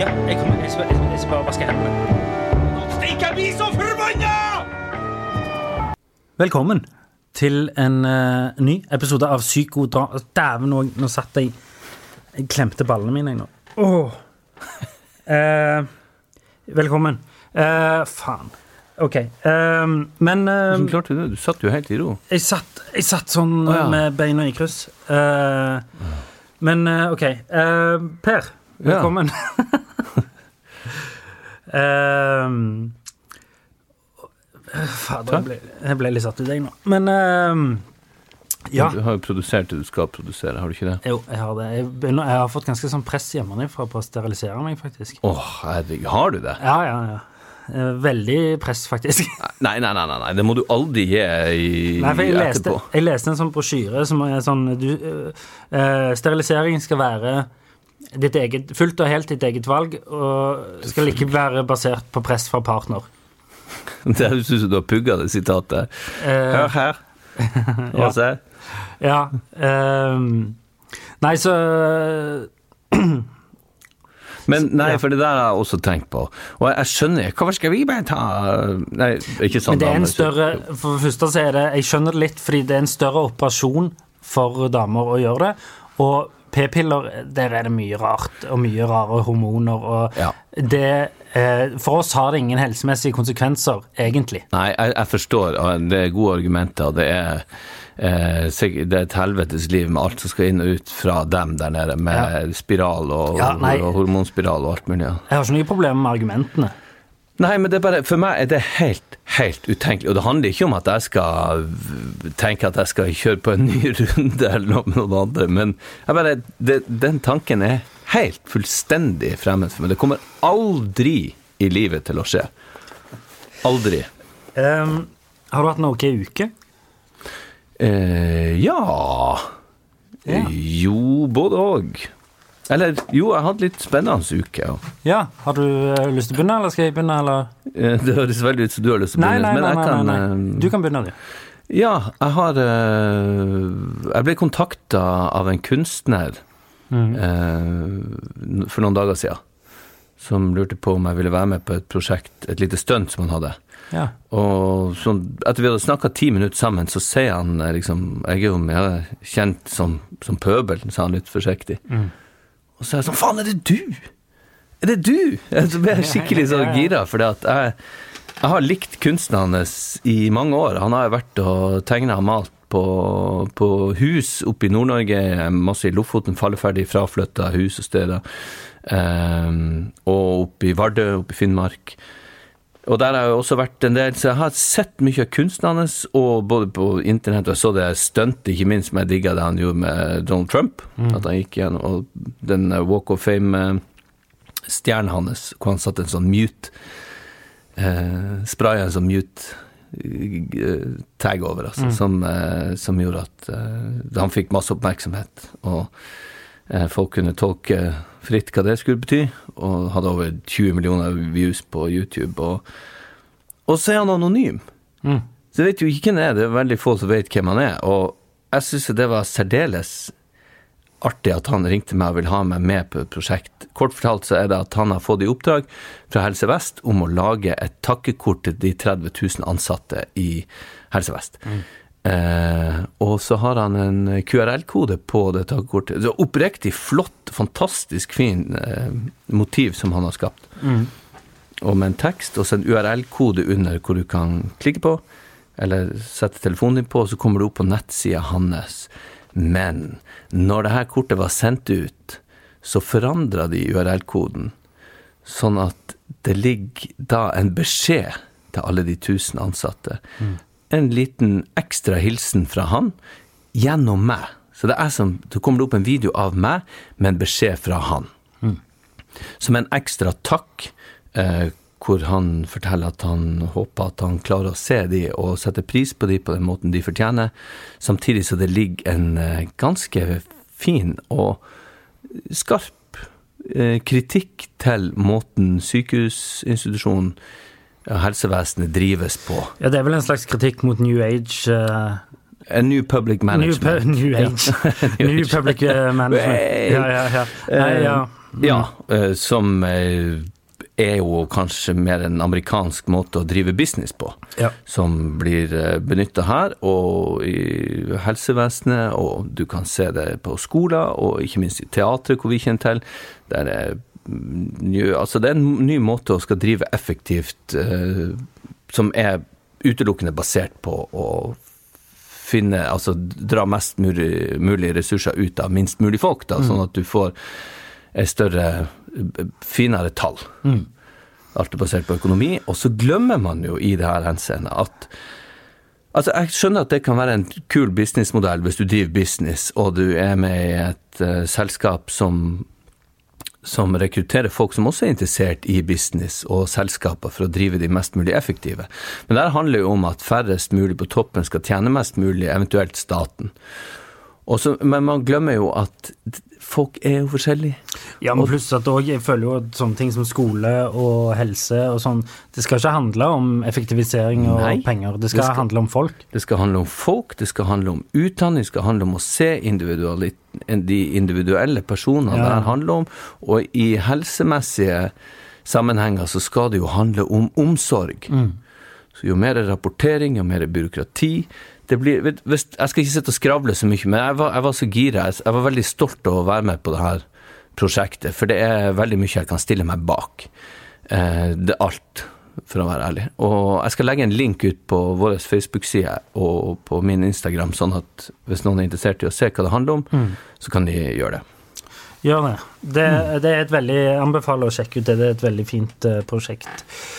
Ja, jeg, kommer, jeg, skal, jeg, skal- bare vaske hendene. Stikk, jeg blir så forbanna! Velkommen til en uh, ny episode av Psykodra... Dæven, nå, nå satt jeg Jeg klemte ballene mine, jeg nå. Oh. Uh, velkommen. Uh, faen. OK. Eh, men Hvordan klarte du det? Du satt jo helt i ro. jeg, satt, jeg satt sånn oh, ja. med beina i kryss. Men OK. Eh, per, Ja. velkommen. Eh, Fader, jeg ble, jeg ble litt satt ut, jeg nå. Men eh, ja. Du har jo produsert det du skal produsere, har du ikke det? Jo, jeg har det. Jeg, begynner, jeg har fått ganske sånn press hjemmefra på å sterilisere meg, faktisk. Åh, herregud, har du det? Ja, ja, ja. Eh, Veldig press, faktisk. Nei, nei, nei, nei, det må du aldri gi i, Nei, for jeg leste, etterpå. jeg leste en sånn brosjyre som er sånn du, eh, eh, Sterilisering skal være ditt eget, fullt og helt ditt eget valg, og skal ikke være basert på press fra partner. Det høres ut som du har pugga det sitatet. Eh, Hør her. Ja. Og se. ja. Um, nei, så Men nei, for det der har jeg også tenkt på. Og jeg, jeg skjønner Hvorfor skal vi bare ta Nei, ikke sånn. Men det er en større For det første så er det Jeg skjønner det litt, fordi det er en større operasjon for damer å gjøre det. Og p-piller, der er det mye rart, og mye rare hormoner, og Ja. det eh, For oss har det ingen helsemessige konsekvenser, egentlig. Nei, jeg, jeg forstår. Det er gode argumenter. Det er, eh, det er et helvetes liv med alt som skal inn og ut fra dem der nede, med spiral og, Ja, og hormonspiral og alt mulig. Jeg har ikke noe problem med argumentene. Nei, men det er bare, for meg er det helt, helt utenkelig. Og det handler ikke om at jeg skal tenke at jeg skal kjøre på en ny runde eller noe med noen andre, men bare, det, den tanken er helt fullstendig fremmed for meg. Det kommer aldri i livet til å skje. Aldri. Um, har du hatt en ok uke? Uh, ja Ja. Jo, både og. Eller jo, jeg hadde litt spennende uke. Ja. Ja. Har du uh, lyst til å begynne, eller skal jeg begynne, eller? Eh, Det høres veldig ut som du har lyst til å begynne, nei, men nei, nei, kan nei, eh, nei. Du kan begynne, du. Ja, jeg har eh, Jeg ble kontakta av en kunstner Mm. eh, for noen dager siden. Som lurte på om jeg ville være med på et prosjekt, et lite stunt som han hadde. Ja. Og så, etter vi hadde snakka ti minutter sammen, så sier han eh, liksom Jeg er jo mer kjent som, som pøbel, sa han litt forsiktig. Mm. Og så er jeg sånn Faen, er det du? Er det du? Så ble jeg skikkelig så gira, for jeg, jeg har likt kunsten hans i mange år. Han har jo vært og tegna og malt på, på hus oppe i Nord-Norge, masse i Lofoten, falleferdig fraflytta hus og steder. Um, og oppe i Vardø, oppe i Finnmark. Og der har jeg også vært en del, så jeg har sett mye av kunsten hans, og både på internett og jeg så det stuntet, ikke minst, som jeg digga det han gjorde med Donald Trump. At han gikk igjen, og den eh, Walk of Fame-stjernen hans, hvor han satte en sånn mute eh, Spraya en sånn mute eh, tag over, altså, som, eh, som gjorde at eh, han fikk masse oppmerksomhet. Og eh, folk kunne tolke fritt hva det skulle bety, og hadde over 20 millioner views på YouTube. Og, og så er han anonym. Mm. Så jeg vet jo ikke hvem han er, det er veldig få som vet hvem han er. Og jeg syns det var særdeles artig at han ringte meg og ville ha meg med på et prosjekt. Kort fortalt så er det at han har fått i oppdrag fra Helse Vest om å lage et takkekort til de 30 000 ansatte i Helse Vest. Eh, og så har han en QRL-kode på det takkekortet. Så oppriktig flott, fantastisk fin eh, motiv som han har skapt. Mm. Og med en tekst og så en URL-kode under hvor du kan klikke på, eller sette telefonen din på, så kommer du opp på nettsida hans. Men når det her kortet var sendt ut, så forandra de URL-koden, sånn at det ligger da en beskjed til alle de tusen ansatte. En liten ekstra hilsen fra han gjennom meg. Så det er som, det kommer opp en video av meg med en beskjed fra han. Som en ekstra takk eh, hvor han forteller at han håper at han klarer å se de og sette pris på de på den måten de fortjener, samtidig så det ligger en eh, ganske fin og skarp eh, kritikk til måten sykehusinstitusjonen helsevesenet drives på. Ja, det er vel en slags kritikk mot New Age Uh, A new public New, management. pu- new Age. New Public eh, Management. Ja, ja, ja. Nei, ja. Ja, uh, som eh, er jo kanskje mer en amerikansk måte å drive business på. Ja. Som blir benytta her, og i helsevesenet, og du kan se det på skoler, og ikke minst i teatret, hvor vi kjenner til. Der er mm, ny, altså det er en ny måte å skal drive effektivt, eh, som er utelukkende basert på å finne, altså dra mest mulig, mulig ressurser ut av minst mulig folk, da, sånn at du får et større, finere tall. Alt er basert på økonomi. Og så glemmer man jo i det her henseende at Altså, jeg skjønner at det kan være en kul businessmodell hvis du driver business, og du er med i et uh, selskap som som rekrutterer folk som også er interessert i business og selskaper for å drive de mest mulig effektive. Men det handler jo om at færrest mulig på toppen skal tjene mest mulig, eventuelt staten. Også, men man glemmer jo at folk er jo forskjellige. Ja, men pluss at også, jeg føler jo at sånne ting som skole og helse og sånn, det skal ikke handle om effektivisering og Nei, penger. Det skal, det skal- handle om folk. Det skal handle om folk, det skal handle om utdanning, det skal handle om å se de individuelle personene Ja. det her handler om. Og i helsemessige sammenhenger så skal det jo handle om omsorg. Så jo mer rapportering, jo mer byråkrati blir, vet, hvis, Jeg skal ikke sitte og skravle så mye, men jeg var, jeg var så gira. Jeg, jeg var veldig stolt av å være med på det her prosjektet, for det er veldig mye jeg kan stille meg bak. Eh, det er alt, for å være ærlig. Og jeg skal legge en link ut på vår Facebook-side og på min Instagram, sånn at hvis noen er interessert i å se hva det handler om, så kan de gjøre det. Gjør det. Det, det er et veldig anbefaler å sjekke ut det. Det er et veldig fint eh, prosjekt.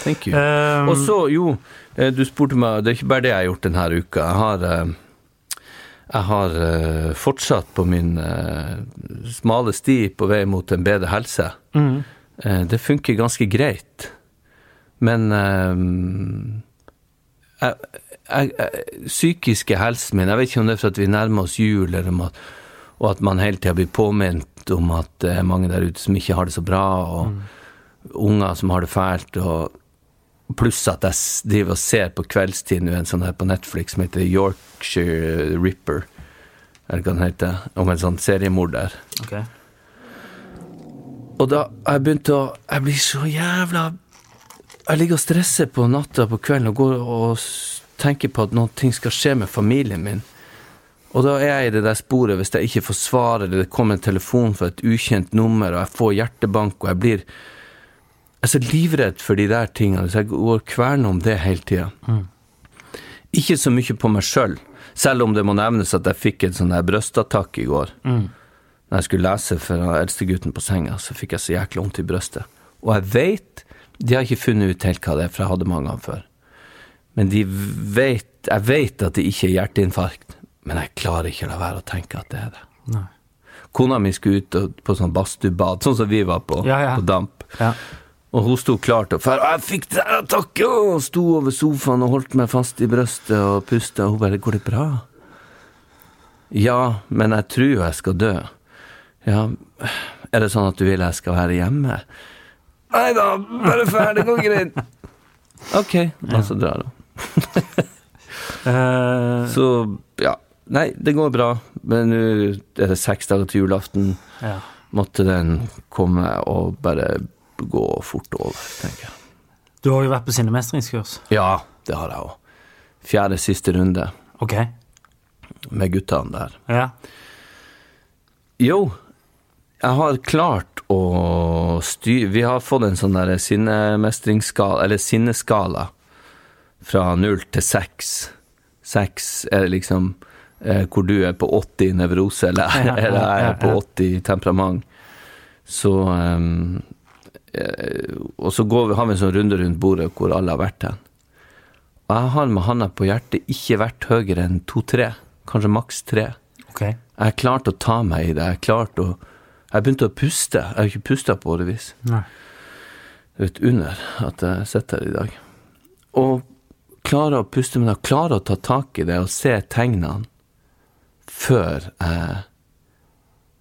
Thank you. Um, Og så, jo, du spurte meg, det er ikke bare det jeg har gjort denne uka. Jeg har, eh, jeg har eh, fortsatt på min eh, smale sti på vei mot en bedre helse. mm, Eh, Det funker ganske greit. Men eh, jeg, jeg, jeg, psykiske helsen min Jeg vet ikke om det er for at vi nærmer oss jul, eller om at, og at man hele tida blir påminnet om at det er mange der ute som ikke har det så bra, og unger som har det fælt. og Pluss at jeg driver og ser på kveldstid nå en sånn her på Netflix som heter Yorkshire Ripper. Eller hva den heter. Om en sånn seriemorder. Okay. Og da har jeg begynt å Jeg blir så jævla Jeg ligger og stresser på natta på kvelden og går og tenker på at noe skal skje med familien min. Og da er jeg i det der sporet hvis jeg ikke får svar, eller det kommer en telefon fra et ukjent nummer, og jeg får hjertebank, og jeg blir er så livredd for de der tingene, så jeg går kverner om det hele tida. Ikke så mye på meg sjøl, selv, selv om det må nevnes at jeg fikk en sånn brøstattakk i går. Når jeg skulle lese for den eldstegutten på senga, så fikk jeg så jæklig vondt i brøstet. Og jeg vet De har ikke funnet ut helt hva det er, for jeg hadde mange ganger før. Men de vet Jeg vet at det ikke er hjerteinfarkt, men jeg klarer ikke å la være å tenke at det er det. Nei. Kona mi skulle ut på sånn badstuebad, sånn som vi var på, Ja, ja. på damp. Ja. Og hun sto klar til å fære, jeg fikk det takk! og sto over sofaen og holdt meg fast i brøstet og pusta, hun bare 'Går det bra?' Ja, men jeg tror jeg skal dø. Ja, er det sånn at du vil jeg skal være hjemme? Nei da, bare ferdig, det går greit. Ok, og så drar hun. Så ja, nei, det går bra, men nå er det seks dager til julaften. ja. Måtte den komme og bare gå fort over, tenker jeg. Du har jo vært på sinnemestringskurs. Ja, det har jeg òg. Fjerde siste runde Ok. med guttene der. Ja. Jo, jeg har klart å styre Vi har fått en sånn der sinnemestringsskala, eller sinneskala, fra null til seks. Seks er liksom eh, hvor du er på 80 nevrose, eller, Ja, ja, eller jeg er på ja. 80 temperament. Så eh, Og så går vi, har vi en sånn runde rundt bordet hvor alle har vært hen. Og jeg har med handa på hjertet ikke vært høyere enn to-tre, kanskje maks tre. Ok. Jeg har klart å ta meg i det. Jeg har klart å Jeg har begynt å puste. Jeg har ikke pusta på årevis. Det er et under at jeg sitter her i dag. Og klarer å puste men jeg klarer å ta tak i det og se tegnene før jeg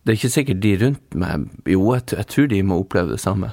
Det er ikke sikkert de rundt meg Jo, jeg, jeg tror de må oppleve det samme.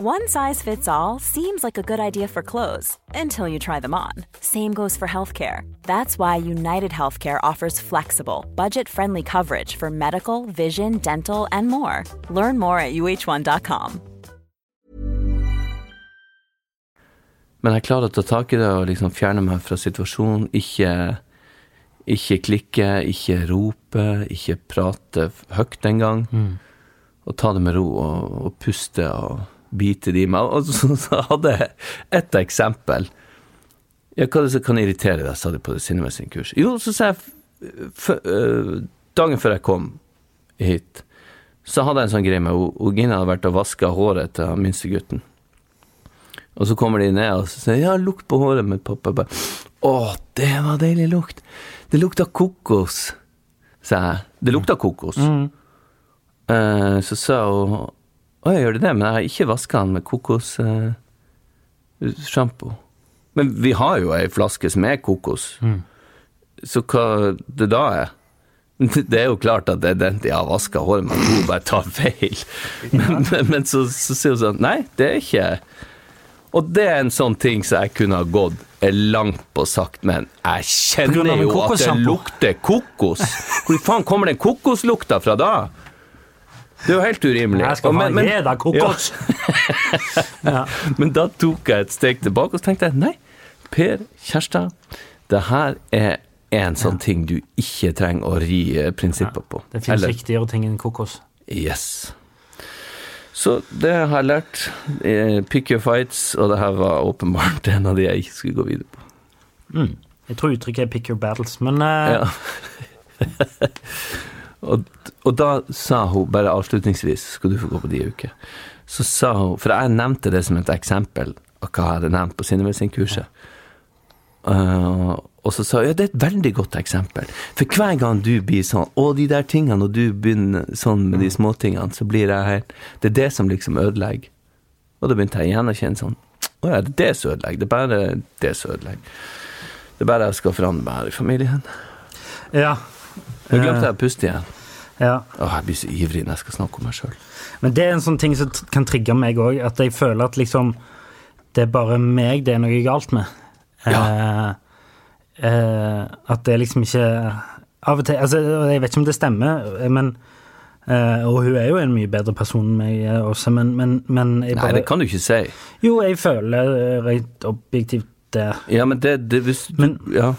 One size fits all seems like a good idea for clothes until you try them on. Same goes for healthcare. That's why United Healthcare offers flexible, budget friendly coverage for medical, vision, dental, and more. Learn more at uh1.com. Men jeg er klarer å ta tak i det og liksom fjerne meg fra situasjonen. Ikke, ikke klikke, ikke rope, ikke prate høyt engang. Mm. Og ta det med ro og, og puste og bite de med, meg. Og så, hadde jeg ett eksempel. Ja, hva er det som kan irritere deg, sa de på det Cinemessing-kurset. Jo, så sa jeg øh, Dagen før jeg kom hit, så hadde jeg en sånn greie med hun Gina hadde vært og vaska håret til minstegutten. minste gutten. Og så kommer de ned og så sier ja, lukt på håret mitt, pappa. Bare, Å, det var deilig lukt. Det lukta kokos, sa jeg. Det lukta kokos. Eh, så sa hun å, jeg gjør det det, men jeg har ikke vaska den med kokossjampo. men vi har jo ei flaske som er kokos, så hva det da er? Det er jo klart at det er den de har vaska håret med, hun bare tar feil. Men, men, men så, så sier hun sånn Nei, det er ikke Og det er en sånn ting som jeg kunne ha gått langt på sagt, men jeg kjenner jo at det lukter kokos. Hvor faen kommer den kokoslukta fra da? Det er jo helt urimelig. Jeg skal men- gi deg kokos. Ja. men da tok jeg et steg tilbake og så tenkte jeg, nei, Per Kjærstad, det her er en sånn ting du ikke trenger å ri eh, prinsipper på. Det finnes Eller- viktigere ting enn kokos. Yes. Så det har jeg lært. eh, Pick your fights, og det her var åpenbart en av de jeg ikke skulle gå videre på. Jeg tror uttrykket er 'pick your battles', men uh... Ja. og, og da sa hun, bare avslutningsvis, skal du få gå på de uker, så sa hun, for jeg nevnte det som et eksempel av hva jeg hadde nevnt på Sinnevesin-kurset. Uh, og så sa hun ja, det er et veldig godt eksempel. For hver gang du blir sånn, og de der tingene, og du begynner sånn med de småtingene, så blir jeg helt Det er det som liksom ødelegger. Og da begynte jeg igjen å kjenne sånn Å ja, det er det som ødelegger. Det er bare det som ødelegger. Det er bare jeg skal forandre meg her i familien. ja. Nå glemte jeg å puste igjen. ja. Åh, jeg blir så ivrig når jeg skal snakke om meg sjøl. Men det er en sånn ting som kan trigge meg òg, at jeg føler at liksom Det er bare meg det er noe galt med. Eh, eh, at det liksom ikke Av og til altså, Jeg vet ikke om det stemmer, men eh, Og hun er jo en mye bedre person enn meg eh, også, men, men, men jeg Nei, det kan du ikke si. Jo, jeg føler rett objektivt det. Ja, men det, det hvis du, Men- Ja.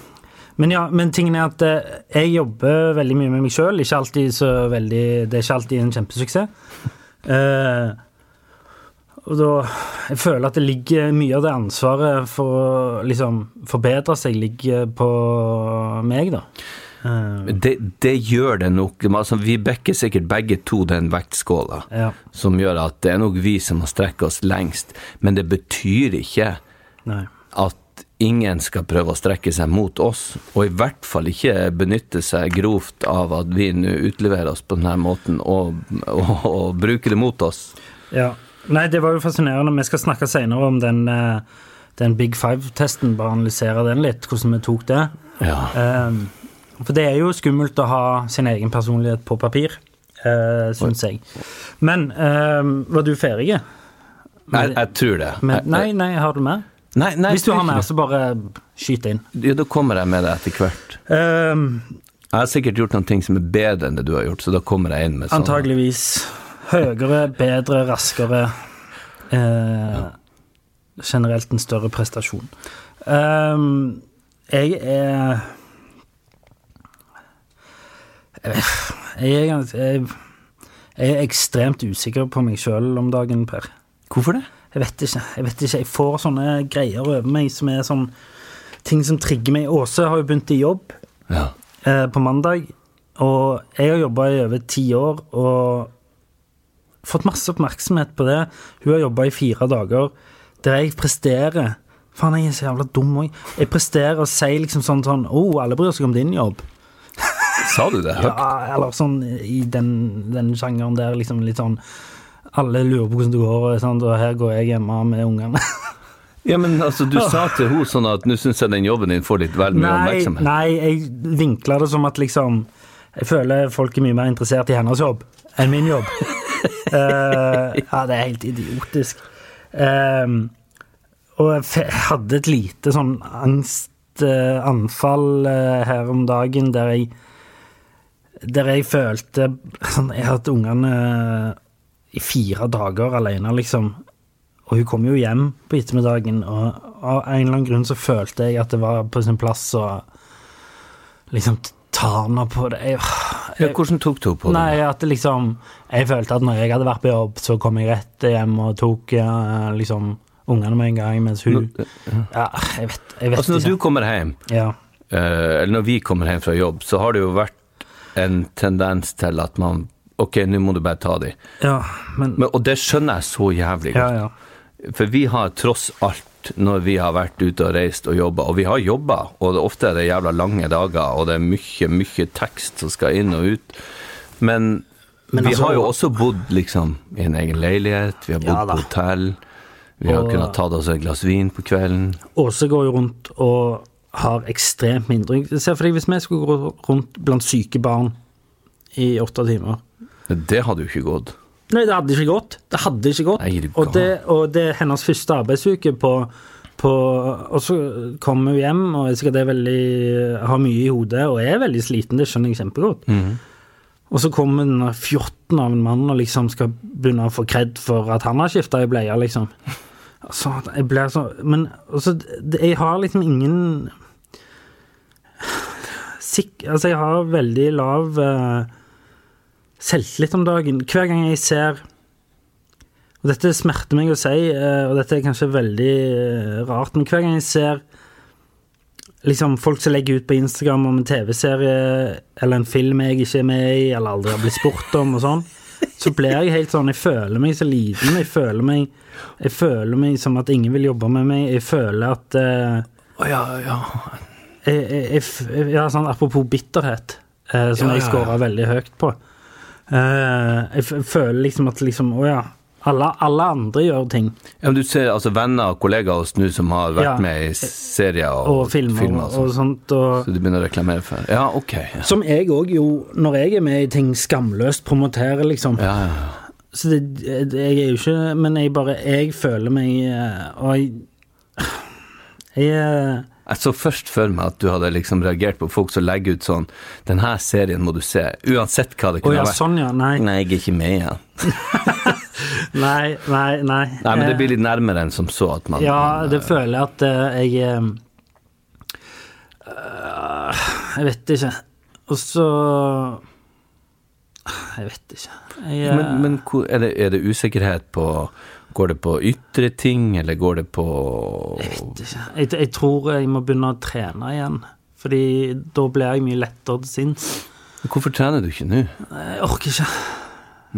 Men ja, men tingen er at eh, jeg jobber veldig mye med meg sjøl. Ikke alltid så veldig Det er ikke alltid en kjempesuksess. Eh, og da Jeg føler at det ligger mye av det ansvaret for å liksom forbedre seg, ligger på meg, da. Eh, Det, det gjør det nok. Altså, vi bekker sikkert begge to den vektskåla, ja. som gjør at det er nok vi som har strekket oss lengst. Men det betyr ikke Nei. at ingen skal prøve å strekke seg mot oss, og i hvert fall ikke benytte seg grovt av at vi nå utleverer oss på denne måten og, og, og bruker det mot oss. Ja. Nei, det var jo fascinerende. Vi skal snakke senere om den, eh, den Big Five-testen, bare analysere den litt, hvordan vi tok det. Ja. Um, for det er jo skummelt å ha sin egen personlighet på papir, uh, syns jeg. Men var du ferdig? Jeg, jeg tror det. Men, nei, nei, har du mer? Nei, nei, Hvis du har mer, så bare skyt inn. Ja, da kommer jeg med det etter hvert. Um, Jeg har sikkert gjort noen ting som er bedre enn det du har gjort, så da kommer jeg inn med sånn. antageligvis høyere, bedre, raskere. eh, generelt en større prestasjon. Um, jeg er Jeg er Jeg er ekstremt usikker på meg sjøl om dagen, Per. Hvorfor det? Jeg vet ikke. Jeg vet ikke. Jeg får sånne greier over meg som er sånn ting som trigger meg. Åse har jo begynt i jobb Ja. eh, på mandag, og jeg har jobba i over ti år og fått masse oppmerksomhet på det. Hun har jobba i fire dager der jeg presterer Faen, jeg er så jævla dum òg. Jeg presterer og sier liksom sånn sånn Å, oh, alle bryr seg om din jobb. Sa du det høyt? Ja, eller sånn i den, den sjangeren der, liksom litt sånn Alle lurer på hvordan det går, og, sånn, og her går jeg hjemme med ungene. Ja, men altså, du sa til henne sånn at nå syns jeg den jobben din får litt vel mye Nei, oppmerksomhet. nei, jeg vinkla det som at liksom Jeg føler folk er mye mer interessert i hennes jobb enn min jobb. uh, ja, det er helt idiotisk. Uh, og jeg hadde et lite sånn angstanfall uh, her om dagen der jeg Der jeg følte sånn, Jeg hatt ungene i fire dager alene, liksom. Og hun kom jo hjem på ettermiddagen, og av en eller annen grunn så følte jeg at det var på sin plass å liksom ta henne på det. Jeg, Ja, hvordan tok du på det? Nei, at liksom Jeg følte at når jeg hadde vært på jobb, så kom jeg rett hjem og tok liksom ungene med en gang, mens hun Ja, jeg vet, jeg vet Altså, når ikke. du kommer hjem, Ja. eh, eller når vi kommer hjem fra jobb, så har det jo vært en tendens til at man Ok, nå må du bare ta de. ja, men, Men, og det skjønner jeg så jævlig godt. ja. For vi har tross alt, når vi har vært ute og reist og jobba, og vi har jobba, og det, ofte er det jævla lange dager, og det er mye, mye tekst som skal inn og ut, men, Men vi altså- har jo også bodd liksom i en egen leilighet, vi har bodd Ja på hotell, vi har Og- kunnet ta oss et glass vin på kvelden. Åse går jo rundt og har ekstremt mindre. Se for deg hvis vi skulle gå rundt blant syke barn i åtte timer. Det hadde jo ikke gått. Nei, det hadde ikke gått. Det hadde ikke gått. Nei, det og, det, og det er hennes første arbeidsuke på, på Og så kommer hun hjem og er sikkert er veldig, har mye i hodet og er veldig sliten, det skjønner jeg kjempegodt. Mm. Og så kommer den fjotten av en mann og liksom skal begynne å få kred for at han har skifta i bleia, liksom. Altså, jeg blir så Men altså, det- jeg har liksom ingen Sik Altså, jeg har veldig lav eh, selvtillit om dagen. Hver gang jeg ser Og dette smerter meg å si, eh, og dette er kanskje veldig eh, rart, men hver gang jeg ser liksom folk som legger ut på Instagram om en TV-serie eller en film jeg ikke er med i, eller aldri har blitt spurt om og sånn, så blir jeg helt sånn Jeg føler meg så liten. Jeg føler meg, jeg føler meg som at ingen vil jobbe med meg. Jeg føler at uh, oh, ja, ja. jeg, jeg, jeg, ja, sånn apropos bitterhet, eh, som Ja, jeg scora veldig høyt på. Eh, jeg, føler liksom at liksom Å ja. Alle, alle andre gjør ting, ja men du ser altså venner og kollegaer hos nå som har vært Ja. med i serier og, og filmer filmer og, og sånt. Og, Så du begynner å reklamere for Ja, ok. Ja, som jeg òg jo, når jeg er med i ting, skamløst promoterer, liksom. ja. ja. Så det, det, jeg er jo ikke Men jeg bare Jeg føler meg eh, Og jeg Jeg eh, Jeg så først for meg at du hadde liksom reagert på folk som legger ut sånn 'Den her serien må du se', uansett hva det Å oh, ja, vært. sånn, ja. Nei. Nei, jeg er ikke med igjen. Nei, nei, nei. Nei, men det Eh, blir litt nærmere enn som så at man Ja, man, det eh, føler jeg at uh, jeg eh, øh, Jeg vet ikke. Og så Jeg vet ikke. Jeg, uh, Men, men er, det, er det usikkerhet på Går det på ytre ting, eller går det på jeg vet ikke. Jeg, jeg tror jeg må begynne å trene igjen. Fordi da blir jeg mye lettere til sinns. Hvorfor trener du ikke nå? Jeg orker ikke.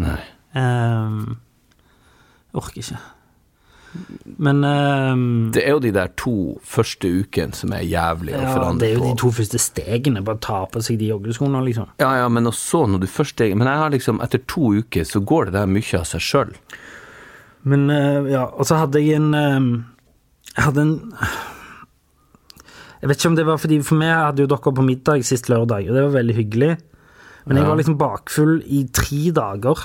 Nei. Jeg orker ikke. Men um, Det er jo de der to første ukene som er jævlige å ja, forandre det er jo på. de to første stegene. Bare ta på seg de joggeskoene, liksom. Ja, ja, men også når du først steg Men jeg har liksom, etter to uker så går det der mye av seg sjøl. Men eh, ja, og så hadde jeg en ehm, Jeg hadde en Jeg vet ikke om det var fordi For meg hadde jo dere på middag sist lørdag, og det var veldig hyggelig. Men jeg var liksom bakfull i tre dager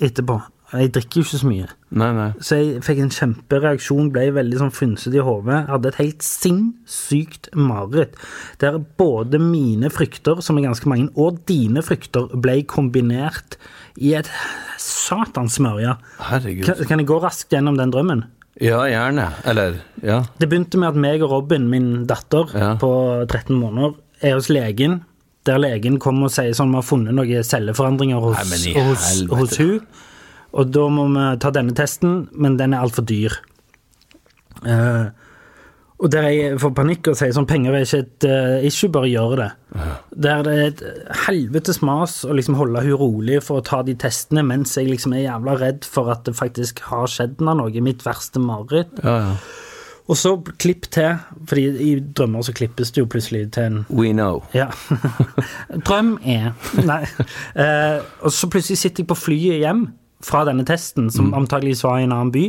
etterpå. Jeg drikker jo ikke så mye. Nei, nei. Så jeg fikk en kjempereaksjon, ble veldig sånn frynsete i hodet. Hadde et helt sinnssykt mareritt. Der både mine frykter, som er ganske mange, og dine frykter ble kombinert i et satans smørje. Herregud. Kan, kan jeg gå raskt gjennom den drømmen? Ja, gjerne. Eller, ja. Det begynte med at meg og Robin, min datter Ja. på 13 måneder, er hos legen der legen kommer og sier sånn vi har funnet noen celleforandringer hos, Nei, hos, hos hun, og da må vi ta denne testen, men den er altfor dyr. Uh, og der jeg får panikk og sier sånn penger er ikke et uh, issue, bare gjør det. Der det er et helvetes mas å liksom holde hun rolig for å ta de testene, mens jeg liksom er jævla redd for at det faktisk har skjedd noe, mitt verste mareritt. Ja, ja. Og så klipp til, fordi i drømmer så klippes det jo plutselig til en We know. ja. Drøm er Nei. Uh, og så plutselig sitter jeg på flyet hjem fra denne testen, som antageligvis var i en annen by.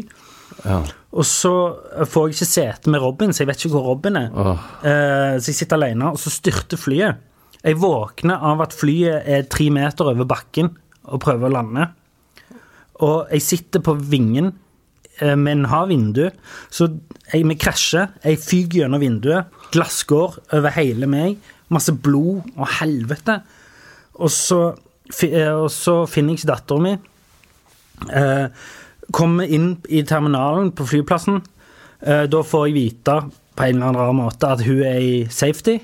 Ja. Og så får jeg ikke sete med Robin, så jeg vet ikke hvor Robin er. Oh. Eh, så jeg sitter alene, og så styrter flyet. Jeg våkner av at flyet er tre meter over bakken og prøver å lande. Og jeg sitter på vingen, eh, men har vindu, så jeg, vi krasjer. Jeg fyker gjennom vinduet. Glasskår over hele meg. Masse blod og helvete. Og så, eh, og så finner jeg ikke datteren min. Eh, kommer inn i terminalen på flyplassen. Eh, da får jeg vite på en eller annen rar måte at hun er i safety.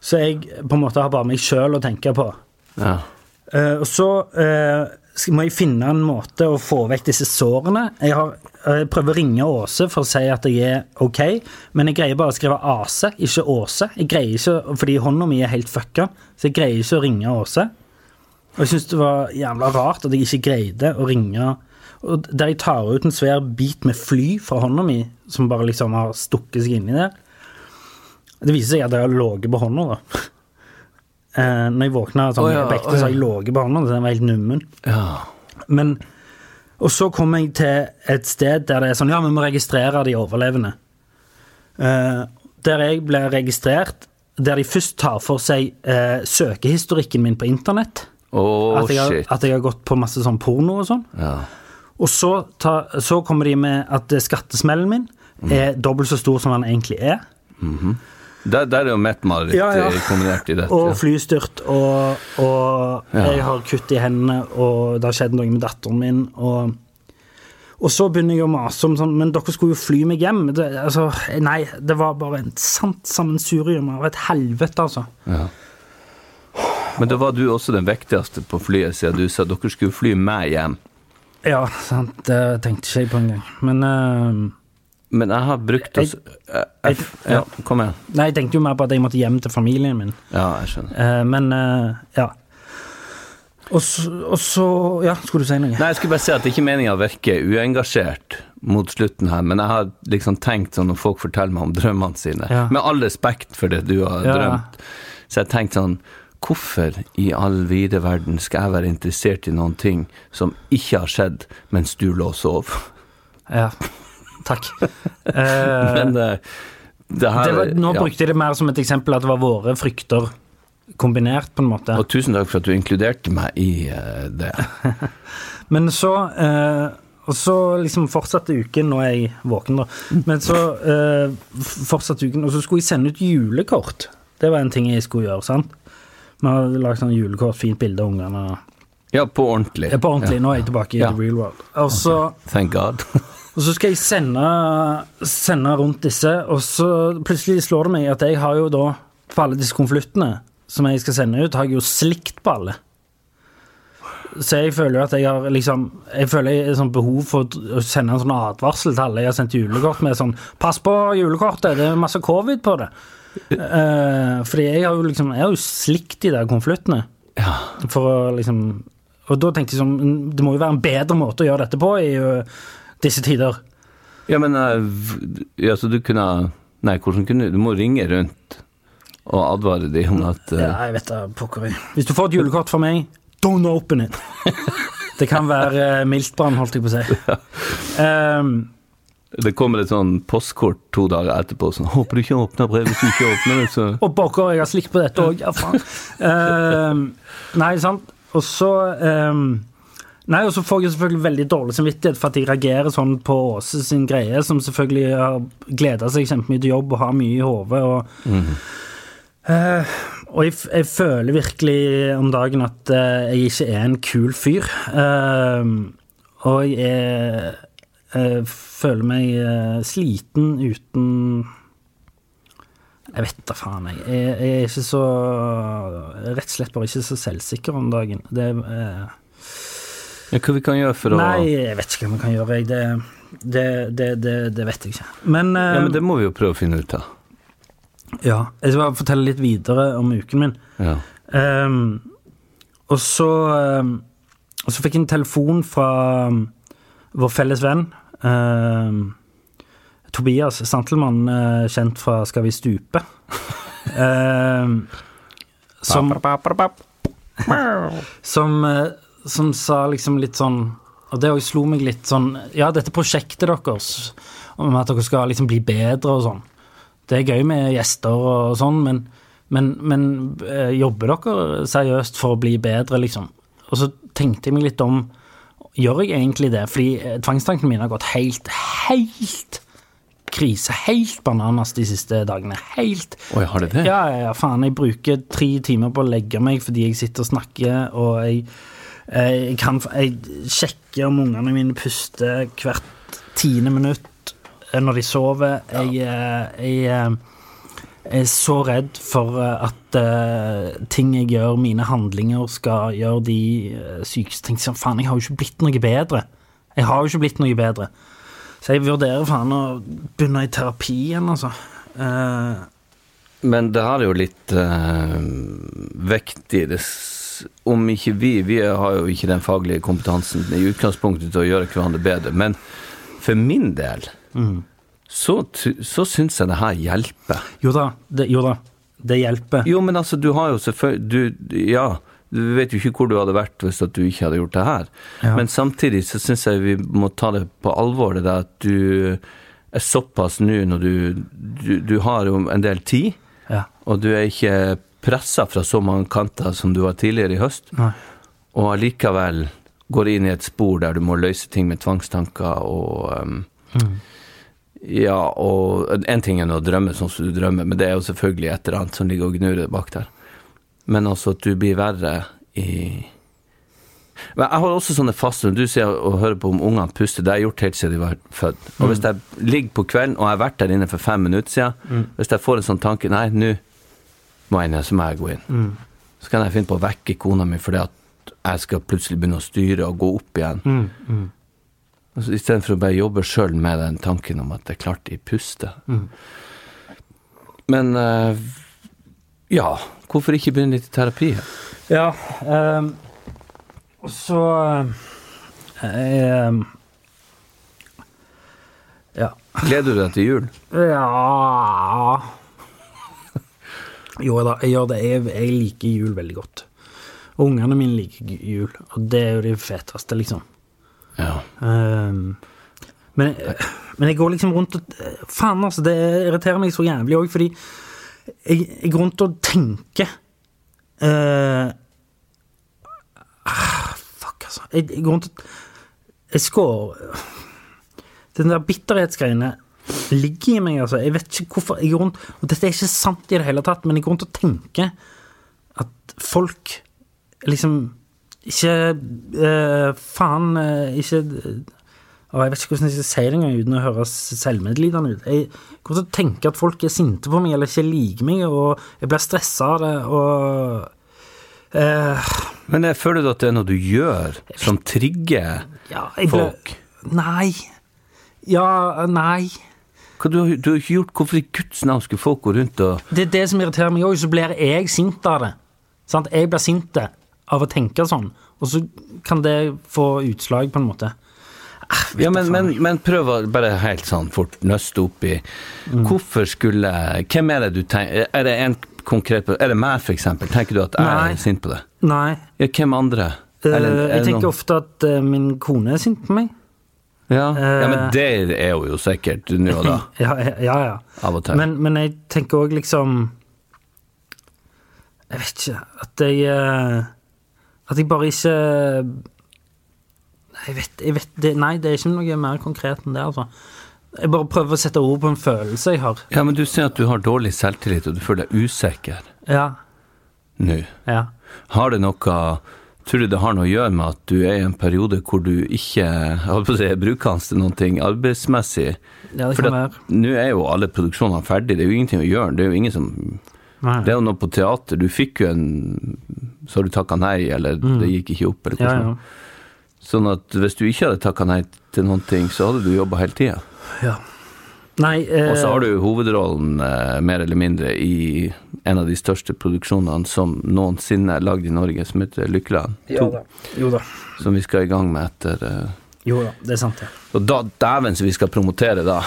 Så jeg på en måte har bare meg sjøl å tenke på. Ja. Eh, og så eh, må jeg finne en måte å få vekk disse sårene. Jeg, har, jeg prøver å ringe Åse for å si at jeg er ok, men jeg greier bare å skrive Ase, ikke Åse. Jeg greier ikke, Fordi hånda mi er helt fucka, så jeg greier ikke å ringe Åse. Og jeg syns det var jævla rart at jeg ikke greide å ringe og Der jeg tar ut en svær bit med fly fra hånda mi, som bare liksom har stukket seg inni der. Det viser seg at jeg har ligget på hånda, da. Eh, når jeg våkna sånn, oh, ja, på ekte, å ja. så har jeg ligget på hånda, så den var helt nummen. ja. Men Og så kom jeg til et sted der det er sånn Ja, vi må registrere de overlevende. Eh, der jeg ble registrert, der de først tar for seg eh, søkehistorikken min på internett. Åh, at, jeg har, shit. at jeg har gått på masse sånn porno og sånn. Ja. Og så, ta, så kommer de med at skattesmellen min Mm. er dobbelt så stor som den egentlig er. Der, der er jo mitt mareritt Ja, ja. eh, kombinert i dette. Og flystyrt, og, og Ja. jeg har kutt i hendene, og det har skjedd noe med datteren min. Og, og så begynner jeg å mase om sånn Men dere skulle jo fly meg hjem. Det, altså, nei, det var bare en sant sammensurium av et helvete, altså. Ja. Men da var du også den viktigste på flyet, siden du sa dere skulle fly meg hjem. Ja, sant, det tenkte ikke jeg på engang. Men uh, Men jeg har brukt oss jeg, Ja, kom igjen. Nei, jeg tenkte jo mer på at jeg måtte hjem til familien min. Ja, jeg skjønner. Uh, men uh, ja. Og så, og så Ja, skulle du si noe? Nei, jeg skulle bare si at det er ikke meninga å virke uengasjert mot slutten her, men jeg har liksom tenkt sånn når folk forteller meg om drømmene sine, Ja. med all respekt for det du har Ja. drømt, så jeg har tenkt sånn Hvorfor i all vide verden skal jeg være interessert i noen ting som ikke har skjedd mens du lå og sov? Ja. Takk. Eh, Men det, det her det var, nå ja. brukte jeg det mer som et eksempel at det var våre frykter kombinert, på en måte. Og tusen takk for at du inkluderte meg i uh, det. Men så eh, Og så liksom fortsatte uken, nå er jeg våken, da. Men så eh, fortsatte uken, og så skulle jeg sende ut julekort. Det var en ting jeg skulle gjøre, sant. Vi har lagd sånn julekort, fint bilde av ungene. Ja, på ordentlig. Er på ordentlig, nå er jeg tilbake i Ja. the real world. Og så Thank God. Og så skal jeg sende, sende rundt disse, og så plutselig slår det meg at jeg har jo da, på alle disse konvoluttene som jeg skal sende ut, har jeg jo slikt på alle. Så jeg føler jo at jeg har liksom Jeg føler jeg har sånn behov for å sende en sånn advarsel til alle jeg har sendt julekort med sånn Pass på julekortet, det er masse covid på det. Eh, fordi jeg har jo liksom Jeg har jo slikt de der konvoluttene. Ja. For å liksom Og da tenkte jeg sånn Det må jo være en bedre måte å gjøre dette på i uh, disse tider. Ja, men uh, ja, så du kunne Nei, hvordan kunne du må ringe rundt og advare dem om at uh, Ja, jeg vet da, pokker jeg. Hvis du får et julekort fra meg, don't open it. Det kan være uh, miltbrann, holdt jeg på å si. Ehm, det kommer et sånn postkort to dager etterpå sånn 'Håper du ikke åpner brevet hvis du ikke åpner det', så og pokker, jeg har slikt på dette òg, ja faen. uh, nei, sant. Og så um, Nei, og så får jeg selvfølgelig veldig dårlig samvittighet for at jeg reagerer sånn på Åse sin greie, som selvfølgelig har gleda seg kjempemye til jobb og har mye i hodet. Og, Eh, og jeg, jeg føler virkelig om dagen at uh, jeg ikke er en kul fyr. Eh, og jeg er føler meg eh, sliten uten Jeg vet da faen, jeg. Jeg, jeg er ikke så Rett og slett bare ikke så selvsikker om dagen. Det eh, Ja, hva vi kan gjøre for å Nei, jeg vet ikke hva vi kan gjøre. Det, det, det, det vet jeg ikke. Men, eh, Ja, men det må vi jo prøve å finne ut av. ja, jeg skal bare fortelle litt videre om uken min. Ja. Um, og så um, Og så fikk jeg en telefon fra um, vår felles venn ehm, Tobias Santelmann, eh, kjent fra Skal vi stupe. Som som, som sa liksom litt sånn Og det òg slo meg litt sånn Ja, dette prosjektet deres om at dere skal liksom bli bedre og sånn. Det er gøy med gjester og sånn, men, men, men eh, jobber dere seriøst for å bli bedre, liksom? Og så tenkte jeg meg litt om Gjør jeg egentlig det? Fordi eh, tvangstankene mine har gått helt, helt krise. Helt bananas de siste dagene. Helt Oi, har det det? ja, ja, ja, faen. Jeg bruker tre timer på å legge meg fordi jeg sitter og snakker, og jeg, eh, jeg kan Jeg sjekker om ungene mine puster hvert tiende minutt eh, når de sover. Jeg, jeg, er så redd for eh, at uh, ting jeg gjør, mine handlinger, skal gjøre de uh, sykeste ting. Sånn, faen, jeg har jo ikke blitt noe bedre. Jeg har jo ikke blitt noe bedre. Så jeg vurderer faen å begynne i terapi igjen, altså. Uh, Men det her er jo litt uh, viktig. Det, om ikke vi Vi har jo ikke den faglige kompetansen i utgangspunktet til å gjøre hverandre bedre, men for min del så, så syns jeg det her hjelper. Jo da, det, jo da, det hjelper. Jo, men altså, du har jo selvfølgelig du, Ja, du vet jo ikke hvor du hadde vært hvis at du ikke hadde gjort det her. Ja. Men samtidig så syns jeg vi må ta det på alvor, det der at du er såpass nå når du, du Du har jo en del tid, Ja. og du er ikke pressa fra så mange kanter som du var tidligere i høst, Nei. og allikevel går inn i et spor der du må løse ting med tvangstanker og um, Ja, og en ting er å drømme sånn som du drømmer, men det er jo selvfølgelig et eller annet som ligger og gnurer bak der. Men altså at du blir verre i men Jeg har også sånne faste du sier å høre på om ungene puster, det har jeg gjort helt siden de var født. Og hvis jeg ligger på kvelden, og jeg har vært der inne for fem minutter siden, hvis jeg får en sånn tanke Nei, nå må jeg inn, så må jeg gå inn. Så kan jeg finne på å vekke kona mi fordi at jeg skal plutselig begynne å styre og gå opp igjen. Altså, Istedenfor å bare jobbe sjøl med den tanken om at det er klart de puster. Men uh, ja, hvorfor ikke begynne litt i terapi? Ja, um, så jeg um, Ja. Gleder du deg til jul? Ja Jo da, jeg gjør det. Jeg, jeg liker jul veldig godt. Og ungene mine liker jul, og det er jo det feteste, liksom. Ja. Um, men, men jeg går liksom rundt og Faen, altså, det irriterer meg så jævlig òg, fordi jeg, jeg går rundt og tenker uh, ah, Fuck, altså. Jeg, jeg går rundt og Jeg skår Den der bitterhetsgreiene ligger i meg, altså. Jeg vet ikke hvorfor jeg går rundt Og dette er ikke sant i det hele tatt, men jeg går rundt og tenker at folk liksom ikke uh, Faen, eh, ikke og Jeg vet ikke hvordan jeg skal si det engang uten å høres selvmedlidende ut. Jeg kommer til å tenke at folk er sinte på meg eller ikke liker meg, og jeg blir stressa av det, og eh, Men jeg føler du at det er noe du gjør som trigger Ja, jeg ble folk? Nei. Ja, nei. Hva du, du har ikke gjort Hvorfor i Guds navn skulle folk gå rundt og Det er det som irriterer meg òg, så blir jeg sint av det. Sant? Jeg blir sint av å tenke sånn, og så kan det få utslag, på en måte. Ah, Ja, men, men, men prøv å bare helt sånn fort nøste opp i Hvorfor skulle Hvem er det du tenker Er det en konkret Er det meg, eksempel? Tenker du at jeg Nei. er sint på det? Nei. Ja, hvem andre? Eh, Eller er jeg tenker noen- ofte at uh, min kone er sint på meg. ja. ja, men eh, det er hun jo sikkert nå og da. Ja, ja, ja. Av og til. Men, men jeg tenker òg liksom Jeg vet ikke At jeg At jeg bare ikke jeg vet, jeg vet det, Nei, det er ikke noe mer konkret enn det, altså. Jeg bare prøver å sette ord på en følelse jeg har. Ja, men du sier at du har dårlig selvtillit, og du føler deg usikker Ja. nå. Ja. Har det noe Tror du det har noe å gjøre med at du er i en periode hvor du ikke jeg holdt på å si, bruker brukende til noe arbeidsmessig? Ja, det kan være. nå er jo alle produksjonene ferdige, det er jo ingenting å gjøre. Det er jo ingen som Nei. Det er jo noe på teater. Du fikk jo en Så har du takka nei, eller det gikk ikke opp, eller Mm. Ja, ja. Sånn at hvis du ikke hadde takka nei til noen ting, så hadde du jobba hele tida. ja. Nei eh, Og så har du hovedrollen, eh, mer eller mindre, i en av de største produksjonene som noensinne er lagd i Norge, som heter Lykkeland 2. Jo da. Jo da. Som vi skal i gang med etter eh, Jo da, det er sant, det. Og da, dæven så vi skal promotere, da.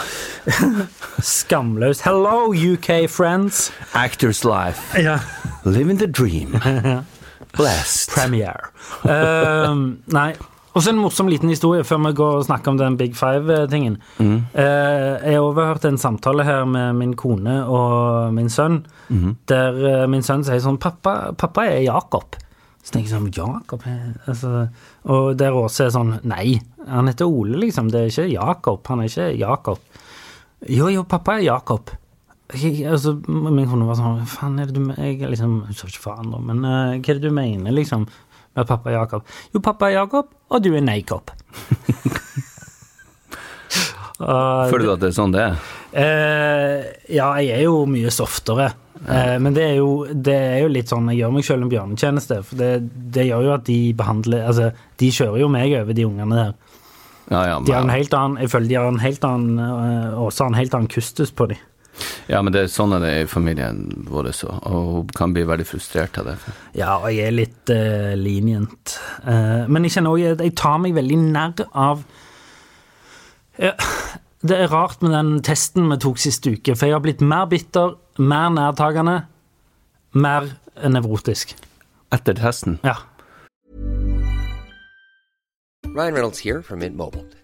Skamløst. Hello, UK friends! Actors Life. Ja. Living the dream. Blessed. Premiere. Uh, nei. Og så en morsom liten historie før vi går og snakker om den Big Five-tingen. Eh, jeg overhørte en samtale her med min kone og min sønn, der eh, min sønn sier sånn Pappa, pappa er Jakob. Så tenker jeg sånn Jakob? Altså, og der Åse er sånn Nei, han heter Ole, liksom. Det er ikke Jakob. Han er ikke Jakob. Jo, jo, pappa er Jakob. Altså, min kone var sånn faen er det du? Jeg liksom Hun sa ikke faen, da, men uh, hva er det du mener, liksom? Med pappa Jakob? Jo, pappa er Jakob, og du er Neikopp. Uh, Føler du at det er sånn det er? Uh, ja, jeg er jo mye softere. Eh, men det er, jo, det er jo litt sånn Jeg gjør meg selv en bjørnetjeneste. For det, det gjør jo at de behandler Altså, de kjører jo meg over, de ungene der. Ja, ja, De har en helt annen Jeg føler de har en helt annen uh, Åse har en helt annen kustus på de. Ja, men det er sånn er det i familien vår òg, og hun kan bli veldig frustrert av det. Ja, og jeg er litt uh, lenient. Uh, men jeg kjenner også Jeg tar meg veldig nær av ja, Det er rart med den testen vi tok sist uke, for jeg har blitt mer bitter, mer nærtagende, mer nevrotisk. Etter testen. Ja. Ryan Reynolds her from Mint Mobile.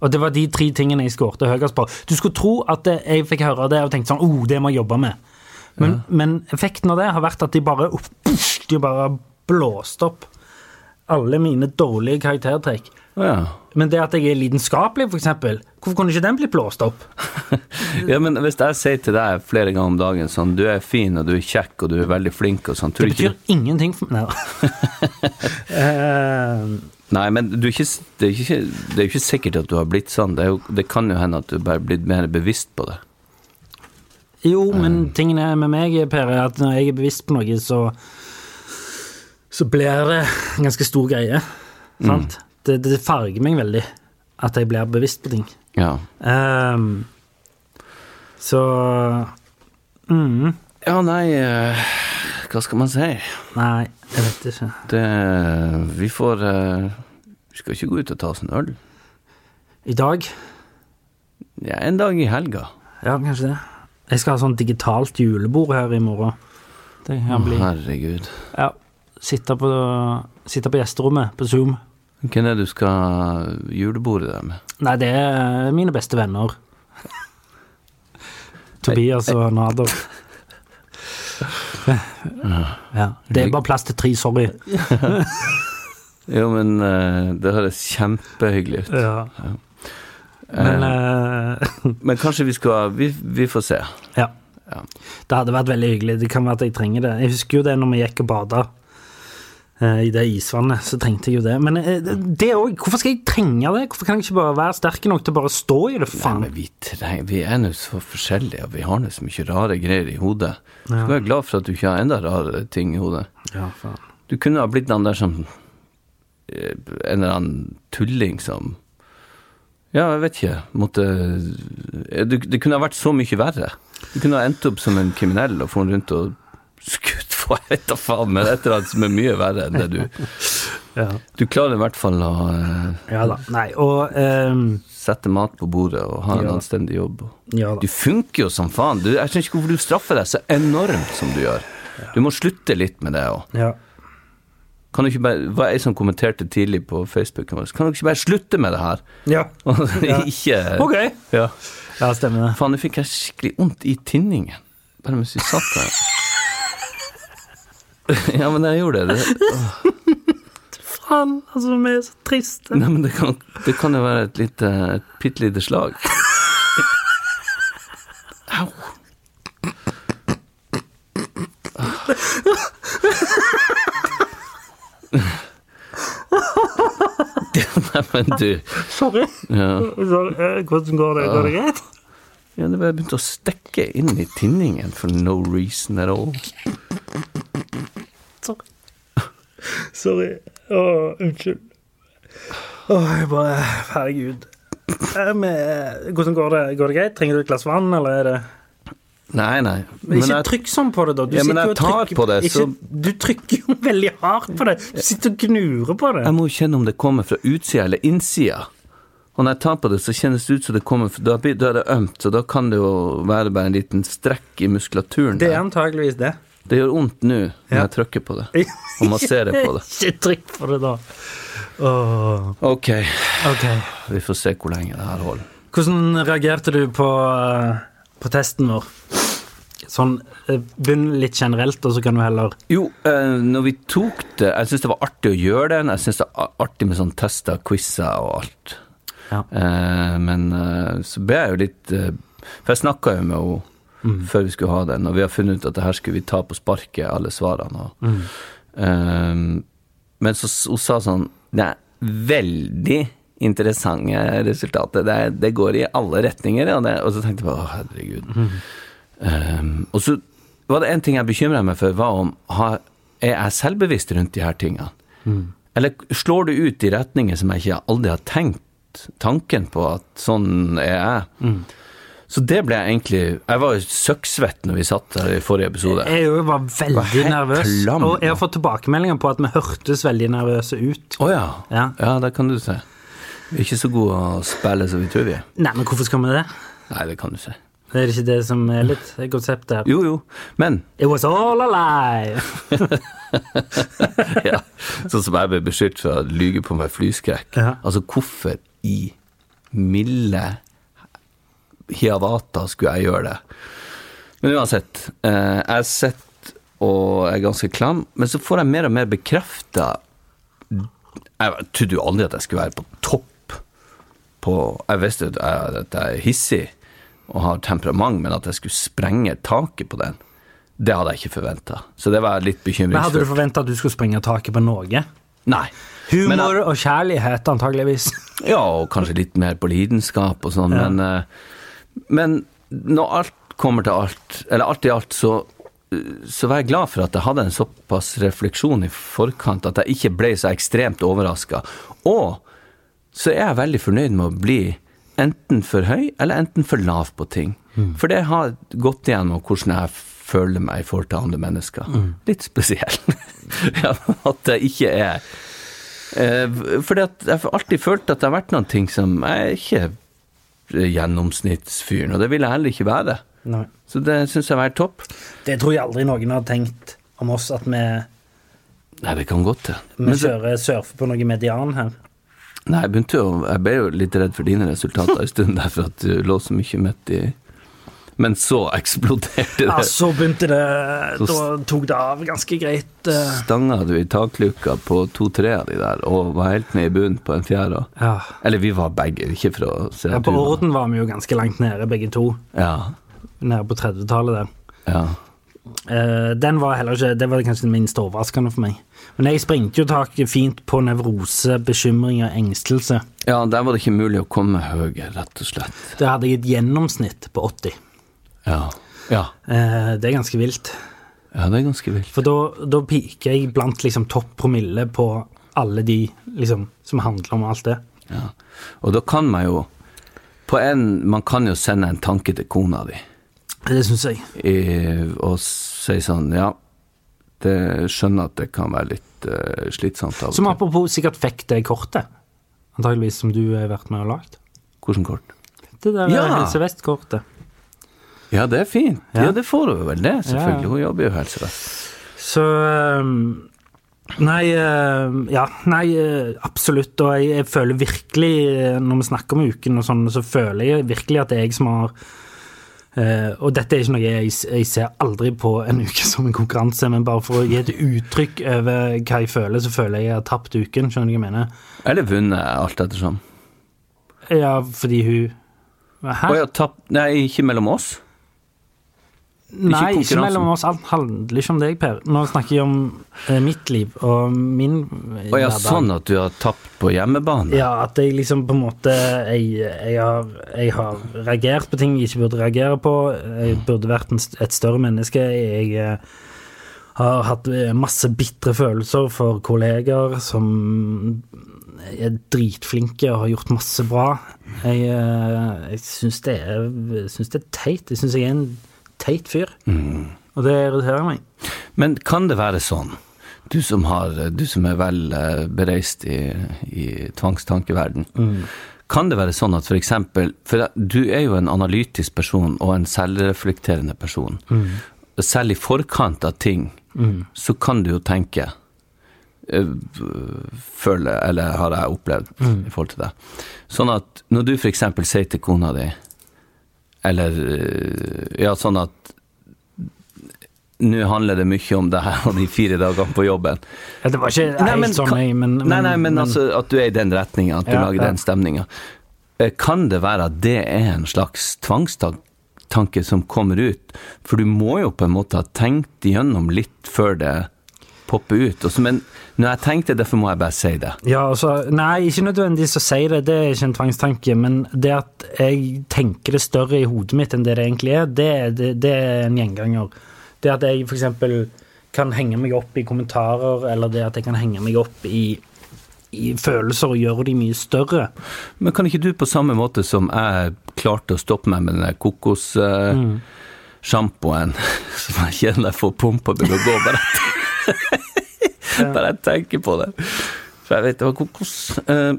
Og det var de tre tingene jeg skårte høyest på. Du skulle tro at jeg fikk høre det og tenkte sånn oh, det må jeg jobbe med. Men, men effekten av det har vært at de bare De bare blåste opp alle mine dårlige karaktertrekk. Ja. Men det at jeg er lidenskapelig, eksempel, hvorfor kunne ikke den blitt blåst opp? ja, men hvis jeg sier til deg flere ganger om dagen sånn Du er fin, og du er kjekk, og du er veldig flink og sånn Det betyr ikke ingenting for meg. Eh, Nei, men du er ikke, det, er ikke, det er ikke sikkert at du har blitt sånn. Det, jo, det kan jo hende at du bare er blitt mer bevisst på det. Jo, men tingen er med meg, Per, er at når jeg er bevisst på noe, så så blir det en ganske stor greie. Sant? Det, det farger meg veldig at jeg blir bevisst på ting. Ja. Um, så mm, Ja, nei eh, Hva skal man si? Nei, jeg vet ikke. Det Vi får eh, Vi skal ikke gå ut og ta oss en øl. I dag? Ja, en dag i helga. Ja, kanskje det. Jeg skal ha sånn digitalt julebord her i morgen. Det kan bli Herregud. Ja. Sitte på, sitte på gjesterommet på Zoom. Hvem er det du skal julebordet der med? Nei, det er mine beste venner. Tobias og Nader. Ja. Det er bare plass til tre, sorry. Jo, men eh, det høres kjempehyggelig ut. Ja. Men uh, Men kanskje vi skal Vi, vi får se. ja. Ja. Det hadde vært veldig hyggelig. Det kan være at jeg trenger det. Jeg husker jo det når vi gikk og bada i det isvannet, så trengte jeg jo det. Men eh, det òg, hvorfor skal jeg trenge det? Hvorfor kan jeg ikke bare være sterk nok til å bare stå i det, Nei, faen? men vi, trenger, vi er nå så forskjellige, og vi har nå så mye rare greier i hodet. Du skal være glad for at du ikke har enda rarere ting i hodet. Ja, faen. Du kunne ha blitt han der som eh, En eller annen tulling som Ja, jeg vet ikke. Måtte eh, du, Det kunne ha vært så mye verre. Du kunne ha endt opp som en kriminell og funnet rundt og skutt for jeg vet da faen, men et eller annet som er mye verre enn det du Ja. Du klarer i hvert fall å eh, ja da. Nei, og ehm, sette mat på bordet og ha en Ja. anstendig jobb. Ja Du funker jo som faen. Du, jeg skjønner ikke hvorfor du straffer deg så enormt som du gjør. Du må slutte litt med det òg. Ja. Kan du ikke bare, var jeg som kommenterte tidlig på Facebook Kan du ikke bare slutte med det her? ja. Ja. ikke Ok. Ja. Ja, stemmer det. Faen, nå fikk jeg skikkelig vondt i tinningen. Bare mens vi satt der. ja, men jeg gjorde det. Faen, altså, vi er så triste. Nei, men det kan, det kan jo være et lite Et bitte lite slag. Au. Nei, men du Sorry. ja. Sorry. Eh, Hvordan går det? Går det greit? ja, det bare begynte å stikke inn i tinningen for no reason at all. Sorry. Sorry. Å, unnskyld. Å, jeg bare Herregud. Hvordan går det? Går det greit? Trenger du et glass vann, eller er det Nei, nei. Men ikke jeg- trykk sånn på det, da. Du Ja, men jeg tar trykker- på det, ikke, Du trykker jo veldig hardt på det. Du sitter og gnurer på det. Jeg må jo kjenne om det kommer fra utsida eller innsida. Og når jeg tar på det, så kjennes det ut som det kommer fra Da, da er det ømt, så da kan det jo være bare en liten strekk i muskulaturen. Det er antageligvis det. Det gjør vondt nå når jeg trykker på det. Og masserer på det. Ikke trykk på det, da. Oh. Ok, ok. vi får se hvor lenge det her holder. Hvordan reagerte du på, eh, på testen vår? Sånn, eh, Begynn litt generelt, og så kan du heller Jo, eh, når vi tok det Jeg syns det var artig å gjøre det. Jeg syns det er artig med sånn tester, quizer og alt. Ja. Eh, men så ble jeg jo litt For jeg snakka jo med henne før vi skulle ha den, og vi har funnet ut at det her skulle vi ta på sparket, alle svarene. Og, eh, men så hun sa sånn Det er veldig interessante resultater. Det, er- det går i alle retninger, og, det, og så tenkte jeg bare å, herregud. Um, og så var det en ting jeg bekymra meg for, var om har, er jeg selvbevisst rundt de her tingene? Eller slår det ut i retninger som jeg ikke aldri har tenkt tanken på at sånn er jeg? Så det ble jeg egentlig Jeg var søkksvett når vi satt der i forrige episode. Jeg var veldig Var nervøs, klam. og jeg har fått tilbakemeldinger på at vi hørtes veldig nervøse ut. Å ja. Ja. ja, det kan du se. Vi er ikke så gode å spille som vi tror vi er. Nei, men hvorfor skal vi det? Nei, det kan du se. Det er ikke det som er litt konseptet her. Jo, jo. Men It was all alive! ja, Sånn som jeg ble beskyldt for å lyge på meg flyskrekk. Ja. Altså, hvorfor i milde hiavata skulle jeg gjøre det. Men uansett, eh, jeg sitter og er ganske klam, men så får jeg mer og mer bekrefta Jeg trodde jo aldri at jeg skulle være på topp på Jeg visste at jeg, at jeg er hissig og har temperament, men at jeg skulle sprenge taket på den, det hadde jeg ikke forventa. Så det var litt Men hadde du bekymringsfullt. forventa at du skulle sprenge taket på Norge? Nei. Humor jeg- og kjærlighet, antageligvis. Ja, og kanskje litt mer på lidenskap og sånn, Ja. men, eh, men når alt kommer til alt, eller alt i alt, så, så var jeg glad for at jeg hadde en såpass refleksjon i forkant at jeg ikke ble så ekstremt overraska. Og så er jeg veldig fornøyd med å bli enten for høy eller enten for lav på ting. For det har gått igjennom hvordan jeg føler meg i forhold til andre mennesker. Litt spesiell. at jeg ikke er Eh, fordi at jeg har alltid følt at det har vært noen ting som jeg ikke gjennomsnittsfyren, og det vil jeg heller ikke være. Nei. Så det syns jeg var helt topp. Det tror jeg aldri noen har tenkt om oss, at vi, Nei, det kan godt det. vi Men så, kjører surfer på noe median her. nei, jeg begynte jo Jeg ble jo litt redd for dine resultater en stund der, for at du lå så mye midt i Men så eksploderte det. Ja, så begynte det Så Da tok det av ganske greit. eh, Stanga du i takluka på to-tre av de der, og var helt ned i bunnen på en fjerde. Ja. Eller vi var begge, ikke for å se ja, på orden var vi jo ganske langt nede, begge to. Ja. Nede på 30-tallet der. ja. Eh, den var heller ikke Det var kanskje det minst overraskende for meg. Men jeg sprengte jo taket fint på nevrose, bekymring og engstelse. Ja, der var det ikke mulig å komme høyere, rett og slett. Der hadde jeg et gjennomsnitt på 80. Ja. Ja, Eh, det er ganske vilt. ja det er ganske vilt. For da, da piker jeg blant liksom topp promille på alle de liksom som handler om alt det. Ja. Og da kan man jo på en, Man kan jo sende en tanke til kona di Det syns jeg. i, og si sånn Ja, det skjønner at det kan være litt uh, slitsomt av Som apropos sikkert fikk det kortet. Antageligvis som du har vært med og lagd. Hvordan kort? Det der Ja. Helse Vest-kortet. Ja, det er fint. Ja, det får hun vel, det. Selvfølgelig. Hun jobber jo Helse Vest. Så Nei, ja, nei, øh, absolutt. Og jeg, jeg føler virkelig, øh, når vi snakker om uken og sånn, så føler jeg virkelig at det er jeg som har Uh, Og dette er ikke noe jeg, jeg ser aldri på en uke som en konkurranse, men bare for å gi et uttrykk over hva jeg føler, så føler jeg jeg har tapt uken. Skjønner du hva jeg mener? Eller vunnet, alt ettersom. Ja, fordi hun Hæ? Å ja, tapt Nei, ikke mellom oss? Nei, ikke mellom oss. Alt handler ikke om deg, Per. Nå snakker jeg om eh, mitt liv og min eh, Å ja, sånn at du har tapt på hjemmebane? Ja, at jeg liksom på en måte Jeg, jeg, har, jeg har reagert på ting jeg ikke burde reagere på. Jeg burde vært en, et større menneske. Jeg eh, har hatt eh, masse bitre følelser for kolleger som er dritflinke og har gjort masse bra. Jeg, jeg syns det, det er teit. Jeg syns jeg er en teit fyr. Og det irriterer meg. Men kan det være sånn, du som, har, du som er vel eh, bereist i, i tvangstankeverden, kan det være sånn at for eksempel, for du er jo en analytisk person og en selvreflekterende person, selv i forkant av ting, så kan du jo tenke, føler, eller har jeg opplevd i forhold til det. Sånn at når du for eksempel sier til kona di, eller eh, ja, sånn at nå handler det mye om det her og de fire dagene på jobben. Ja, det var ikke Nei, men kan- jeg, men, Nei, nei, men, altså at du er i den retninga, at du Ja, lager ja. den stemninga. Kan det være at det er en slags tvangstanke som kommer ut? For du må jo på en måte ha tenkt igjennom litt før det popper ut. Men når jeg tenkte, derfor må jeg bare si det. Ja, altså, nei, ikke nødvendigvis å si det, det er ikke en tvangstanke, men det at jeg tenker det større i hodet mitt enn det det egentlig er, det, det, det er en gjenganger. Det at jeg eksempel kan henge meg opp i kommentarer, eller det at jeg kan henge meg opp i, i følelser og gjøre de mye større. Men kan ikke du på samme måte som jeg klarte å stoppe meg med den kokossjampoen, uh, mm. som jeg kjenner jeg får pumpa til å gå bare Bare jeg tenker på det. For jeg vet det var kokos. Eh,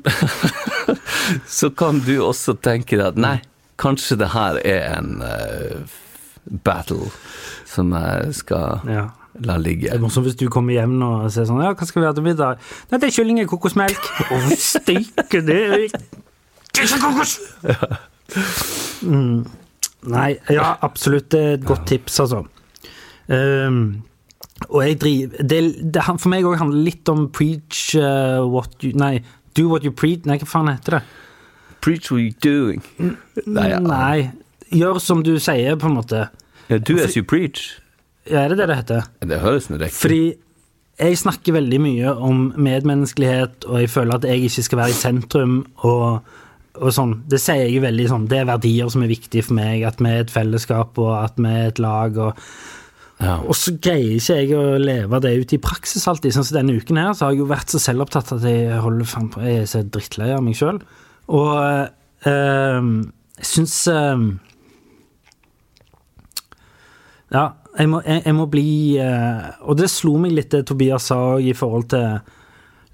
Så kan du også tenke deg at nei, kanskje det her er en uh, battle som jeg skal Ja. la ligge. Det er morsomt hvis du kommer hjem nå og sier sånn Ja, hva skal vi ha til middag? Nei, det er kylling i kokosmelk. Å, steike, det er Mm, nei, ja, absolutt. Et godt tips, altså. Ehm, og jeg driver det, det, For meg òg handler litt om preach uh, what you Nei, do what you preach Nei, hva faen heter det? Preach what you're doing. Nei, ja. Nei. Gjør som du sier, på en måte. Ja, do as you preach. Ja, er det det det heter? Det høres nå riktig Fordi jeg snakker veldig mye om medmenneskelighet, og jeg føler at jeg ikke skal være i sentrum, og, og sånn. Det sier jeg veldig sånn. Det er verdier som er viktige for meg, at vi er et fellesskap, og at vi er et lag, og Ja. Og så greier ikke jeg å leve det ut i praksis alltid. Sånn som denne uken her, så har jeg jo vært så selvopptatt at jeg holder faen på Jeg er så drittlei av meg sjøl. Og øh, jeg syns øh, Ja, jeg må, jeg, jeg må bli øh, Og det slo meg litt det Tobias sa i forhold til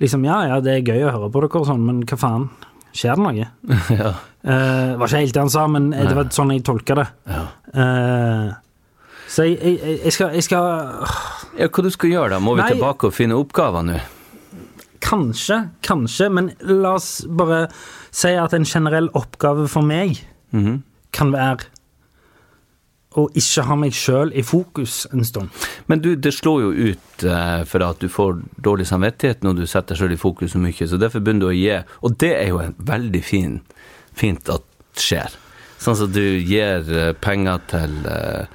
Liksom, ja, ja, det er gøy å høre på dere og sånn, men hva faen? Skjer det noe? ja. Uh, var ikke helt det han sa, men det var sånn jeg tolka det. Ja. Eh, så jeg, jeg, jeg skal, jeg skal ja, hva du skal gjøre da? Må vi Nei. tilbake og finne oppgaver nå? Kanskje, kanskje, men la oss bare si at en generell oppgave for meg Mhm. kan være å ikke ha meg sjøl i fokus en stund. Men du, det slår jo ut eh, for at du får dårlig samvittighet når du setter deg selv i fokus så mye, så derfor begynner du å gi, og det er jo en veldig fin, fint at skjer. Sånn som du gir eh, penger til eh,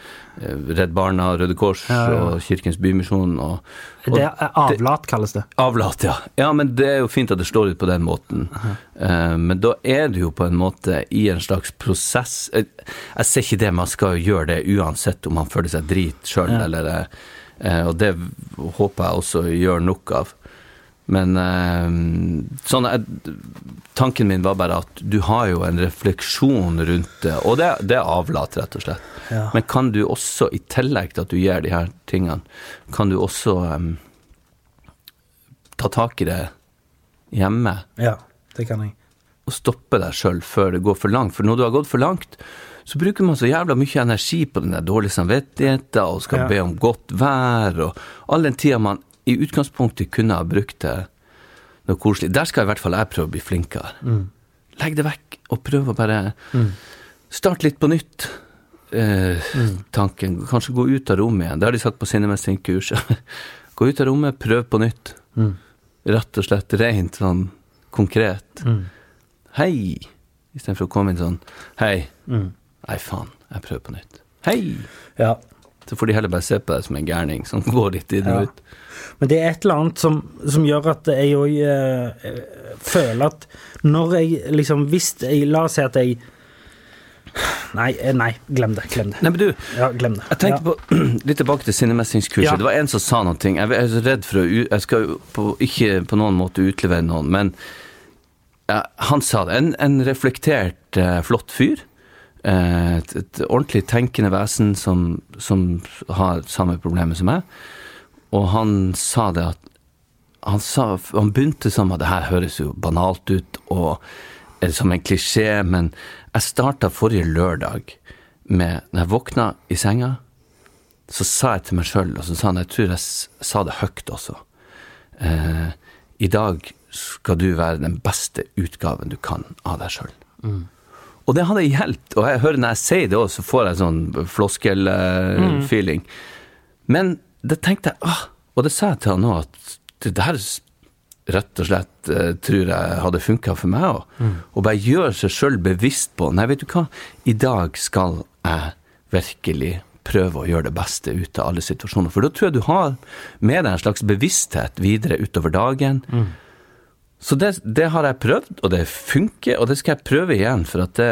Redd Barna, Røde Kors Ja, ja. og Kirkens Bymisjon og, og Det er avlat, kalles det. Avlat, ja. Ja, men det er jo fint at det står ut på den måten. Uh, men da er du jo på en måte i en slags prosess Jeg, jeg ser ikke det, man skal jo gjøre det uansett om man føler seg drit sjøl, Ja. eller uh, Og det håper jeg også gjør nok av. Men eh, sånn jeg, Tanken min var bare at du har jo en refleksjon rundt det, og det, det avlater, rett og slett. Ja. Men kan du også, i tillegg til at du gjør de her tingene, kan du også um, ta tak i det hjemme Ja, det kan jeg. og stoppe deg sjøl før det går for langt. For når du har gått for langt, så bruker man så jævla mye energi på den der dårlige samvittigheten og skal Ja. be om godt vær og all den tida man i utgangspunktet kunne ha brukt til noe koselig. Der skal i hvert fall jeg prøve å bli flinkere. Mm. Legg det vekk og prøv å bare starte litt på nytt. Eh, Mm. Tanken. Kanskje gå ut av rommet igjen. Det har de sagt på sinnemestringkurset. gå ut av rommet, prøv på nytt. Mm. Rett og slett rent sånn konkret. Hei! Istedenfor å komme inn sånn Hei. Mm. Nei, faen. Jeg prøver på nytt. Hei! Ja. Så får de heller bare se på deg som en gærning som går litt inn og Ja. ut. Men det er et eller annet som, som gjør at jeg òg eh, føler at når jeg liksom Hvis jeg La oss si at jeg Nei, eh, nei, glem det. Glem det. Nei, men du, Ja, glem det. Jeg tenkte ja. på, litt tilbake til sinnemestringskurset. Ja. Det var en som sa noe. Jeg er så redd for å Jeg skal på, ikke på noen måte utlevere noen, men ja, han sa det. En, en reflektert, eh, flott fyr. Eh, et, et ordentlig tenkende vesen som, som har samme problemet som meg. Og han sa det at Han, sa, han begynte som at det her høres jo banalt ut og er som en klisjé, men jeg starta forrige lørdag med Når jeg våkna i senga, så sa jeg til meg sjøl, og så sa han Jeg tror jeg sa det høyt også. Eh, I dag skal du være den beste utgaven du kan av deg sjøl. Og det hadde hjulpet. Og jeg hører når jeg sier det òg, så får jeg sånn floskel-feeling. Men det tenkte jeg ah, Og det sa jeg til han òg, at det der rett og slett eh, tror jeg hadde funka for meg òg. Å bare gjøre seg sjøl bevisst på Nei, vet du hva, i dag skal jeg virkelig prøve å gjøre det beste ut av alle situasjoner. For da tror jeg du har med deg en slags bevissthet videre utover dagen. Så det, det har jeg prøvd, og det funker, og det skal jeg prøve igjen, for at det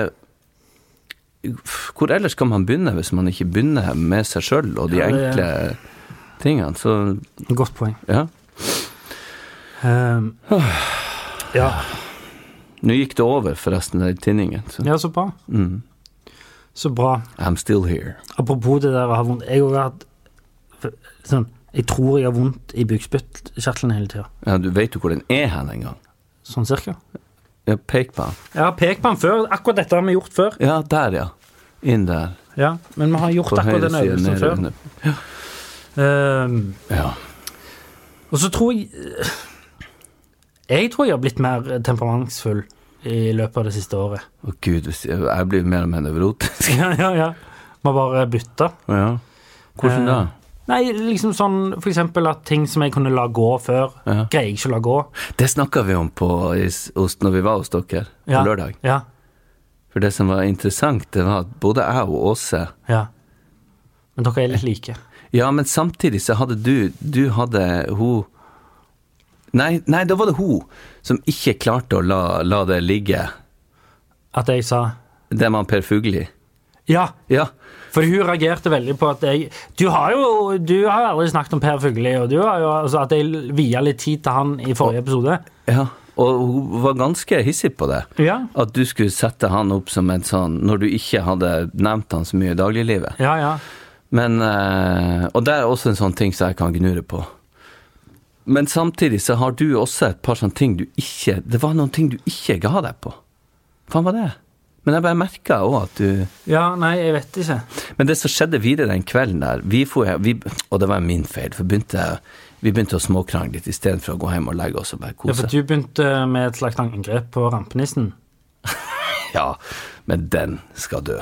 Hvor ellers kan man begynne hvis man ikke begynner med seg sjøl og de Ja, enkle tingene? Så Godt poeng. ja. Um, ja. Nå gikk det over, forresten, den tinningen. Så ja, så bra. mm, Så bra. I'm still here. Apropos det der å ha vondt Jeg har hatt sånn Jeg tror jeg har vondt i bukspyttkjertelen hele tida. Ja, du vet jo hvor den er hen en gang. Sånn cirka. Ja, pek på den. Ja, pek på den før. Akkurat dette har vi gjort før. Ja, der, ja. Inn der. Ja, Men vi har gjort På akkurat den øvelsen nede før. Ja Um, Ja. og så tror jeg Jeg tror jeg har blitt mer temperamentsfull i løpet av det siste året. Å gud, jeg blir mer og mer nevrotisk. Ja, ja, ja. Må bare bytta. Ja. Hvordan da? Nei, liksom sånn for eksempel at ting som jeg kunne la gå før, Ja. greier jeg ikke å la gå. Det snakka vi om på, hos, når vi var hos dere på Ja. lørdag. Ja, For det som var interessant, det var at både jeg og Åse ja. Men dere er litt like. Ja, men samtidig så hadde du Du hadde hun Nei, nei, da var det hun som ikke klarte å la, la det ligge. At jeg sa Det med Per Fugli. Ja, Ja. For hun reagerte veldig på at jeg Du har jo du har aldri snakket om Per Fugli, og du har jo altså at jeg via litt tid til han i forrige episode. ja. Og hun var ganske hissig på det. Ja. At du skulle sette han opp som en sånn Når du ikke hadde nevnt han så mye i dagliglivet. Ja, ja. Men eh, Og det er også en sånn ting som jeg kan gnure på. Men samtidig så har du også et par sånne ting du ikke Det var noen ting du ikke ga deg på. Hva var det? Men jeg bare merka òg at du Ja, nei, jeg vet ikke. Men det som skjedde videre den kvelden der vi for, vi, Og det var min feil, for begynte, vi begynte å småkrangle litt istedenfor å gå hjem og legge oss og bare kose. Ja, for du begynte med et slags angrep på rampenissen. Ja, men den skal dø.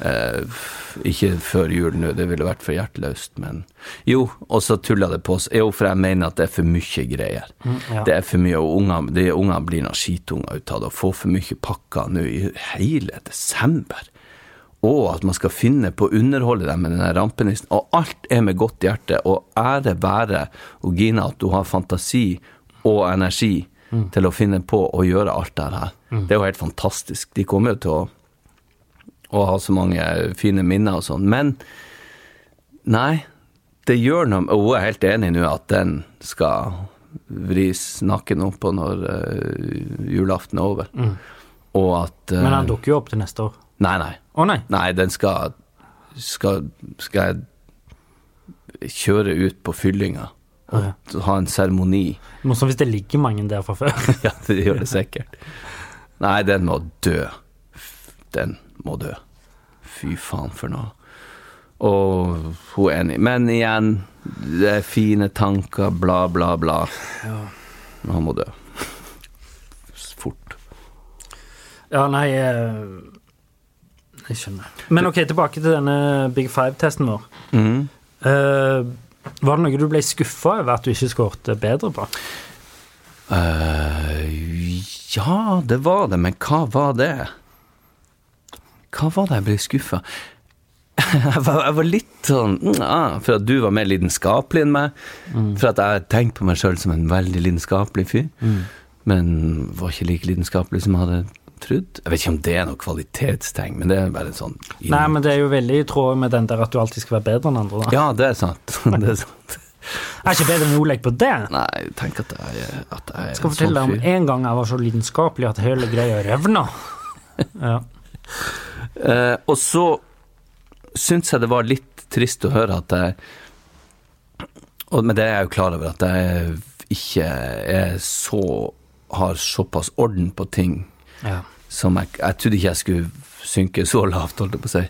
Eh, ikke før jul nå, det ville vært for hjerteløst, men Jo, og så tulla det på oss. Jo, for jeg mener at det er for mye greier. ja. Det er for mye, og unger, de ungene blir noen skitunger ut av det, og får for mye pakker nå i hele desember. Og at man skal finne på å underholde dem med den rampenissen. Og alt er med godt hjerte, og ære være og Gina at du har fantasi og energi til å finne på å gjøre alt det her. Det er jo helt fantastisk. De kommer jo til å, å ha så mange fine minner og sånn. Men nei, det gjør noe Og hun er helt enig nå at den skal vris nakken opp på når uh, julaften er over. Og at uh, Men den dukker jo opp til neste år. Nei, nei. Å nei. Nei, den skal Skal, skal jeg kjøre ut på fyllinga og ha en seremoni. Morsomt hvis det ligger mange der fra før. ja, det gjør det sikkert. Nei, den må dø. Den må dø. Fy faen for noe. Og hun er enig. Men igjen, det er fine tanker, bla, bla, bla. Men han må dø. Fort. Ja, nei eh, Jeg skjønner. Men ok, tilbake til denne Big Five-testen vår. Mm. Uh, var det noe du ble skuffa over at du ikke skårte bedre på? Uh, ja, det var det, men hva var det? Hva var det jeg ble skuffa? Jeg var, jeg var litt sånn mm, ah, For at du var mer lidenskapelig enn meg. For at jeg tenkte på meg sjøl som en veldig lidenskapelig fyr. Men var ikke like lidenskapelig som jeg hadde trodd. Jeg vet ikke om det er noe kvalitetstegn, men det er bare sånn Nei, men det er jo veldig i tråd med den der at du alltid skal være bedre enn andre. Da. Ja, det er sant. det er sant. Jeg er ikke bedre enn Oleg på det. Nei, tenk at jeg, at jeg skal fortelle deg sånn om en gang jeg var så lidenskapelig at hele greia revna. Ja. Eh, og så syns jeg det var litt trist å høre at jeg og, Men det er jeg jo klar over, at jeg ikke er så har såpass orden på ting ja. som jeg Jeg trodde ikke jeg skulle synke så lavt, holdt jeg på å si,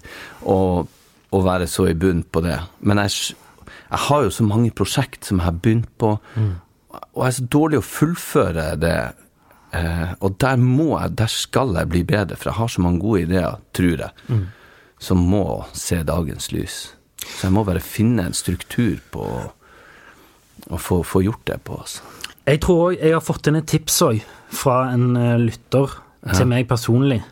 og, og være så i bunn på det. Men jeg, jeg har jo så mange prosjekt som jeg har begynt på, og jeg er så dårlig å fullføre det. Eh, og der må jeg, der skal jeg bli bedre, for jeg har så mange gode ideer, tror jeg, som må se dagens lys. Så jeg må bare finne en struktur på å- få, få gjort det på, altså. Jeg tror òg jeg har fått inn et tips òg, fra en eh, lytter til meg personlig,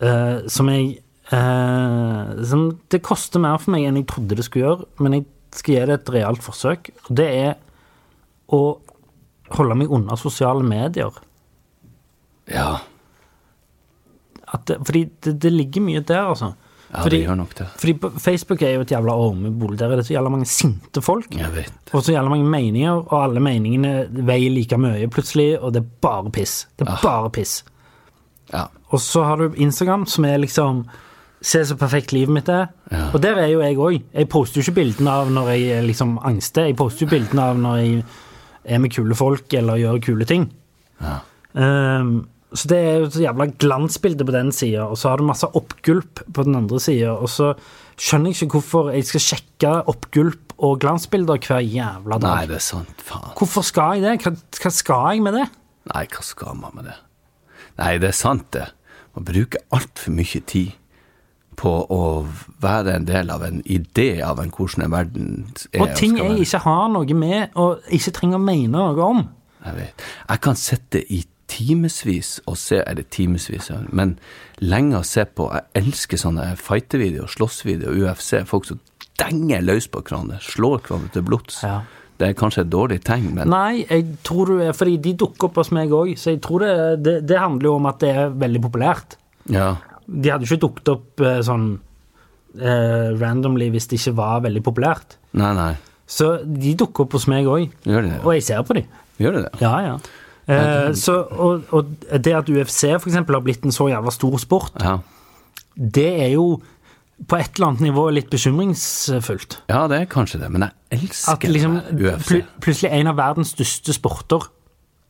eh, som jeg eh, som Det koster mer for meg enn jeg trodde det skulle gjøre, men jeg skal gi det et realt forsøk. Og det er å holde meg unna sosiale medier. Ja, det, fordi det, det ligger mye der, altså. ja fordi, det gjør nok det. fordi Facebook er jo et jævla ormebol. Der er det så jævla mange sinte folk. Jeg vet. Og så jævla mange meninger, og alle meningene veier like mye plutselig, og det er bare piss. Det er bare piss. Ja. Og så har du Instagram, som er liksom Se så perfekt livet mitt er. Ja. Og der er jo jeg òg. Jeg poster jo ikke bildene av når jeg er liksom angster. Jeg poster jo bildene av når jeg er med kule folk eller gjør kule ting. Ja. Ehm, så det er jo et jævla glansbilde på den sida, og så har du masse oppgulp på den andre sida. Og så skjønner jeg ikke hvorfor jeg skal sjekke oppgulp og glansbilder hver jævla dag. Nei, det er sant. Faen. Hvorfor skal jeg det? Hva, hva skal jeg med det? Nei, hva skal man med det? Nei, det er sant, det. Man bruker altfor mye tid på å være en del av en idé av en hvordan en verden er. Og ting jeg ikke har noe med, og ikke trenger å mene noe om. Jeg vet. Jeg kan sitte i timevis og se, eller timevis, men lenge å se på. Jeg elsker sånne fightevideoer, slåssvideoer, UFC. Folk som denger løs på hverandre, slår hverandre til blods. Ja. Det er kanskje et dårlig tegn, men Nei, jeg tror du Fordi de dukker opp hos meg òg, så jeg tror det, det, det handler jo om at det er veldig populært. ja. De hadde ikke dukket opp eh, sånn eh, randomly hvis det ikke var veldig populært. Nei, nei. Så de dukker opp hos meg òg, og jeg ser på dem. Gjør de det? Ja, ja. Eh, så, og, og det at UFC for eksempel har blitt en så jævla stor sport, Ja. det er jo på et eller annet nivå litt bekymringsfullt. ja, det er kanskje det, men jeg At elsker liksom UFC. pl plutselig en av verdens største sporter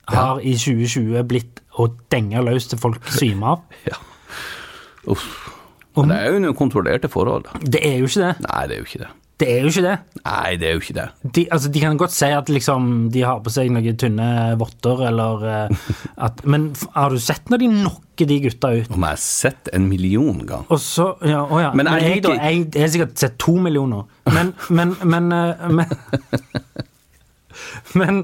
har i 2020 blitt å denge løs til folk svimer av. Ja. Uff. Men det er jo noen kontrollerte forhold. da. Det er jo ikke det. Nei, det er jo ikke det. Det er jo ikke det. Nei, det er jo ikke det. De, altså, de kan godt si at liksom, de har på seg noen tynne votter, eller eh, at Men har du sett når de knocker de gutta ut? Om jeg har sett en million gang. Og så Ja, å ja. Men Men jeg jeg, da, jeg, jeg har sikkert sett to millioner. Men Men Men eh, Men, men,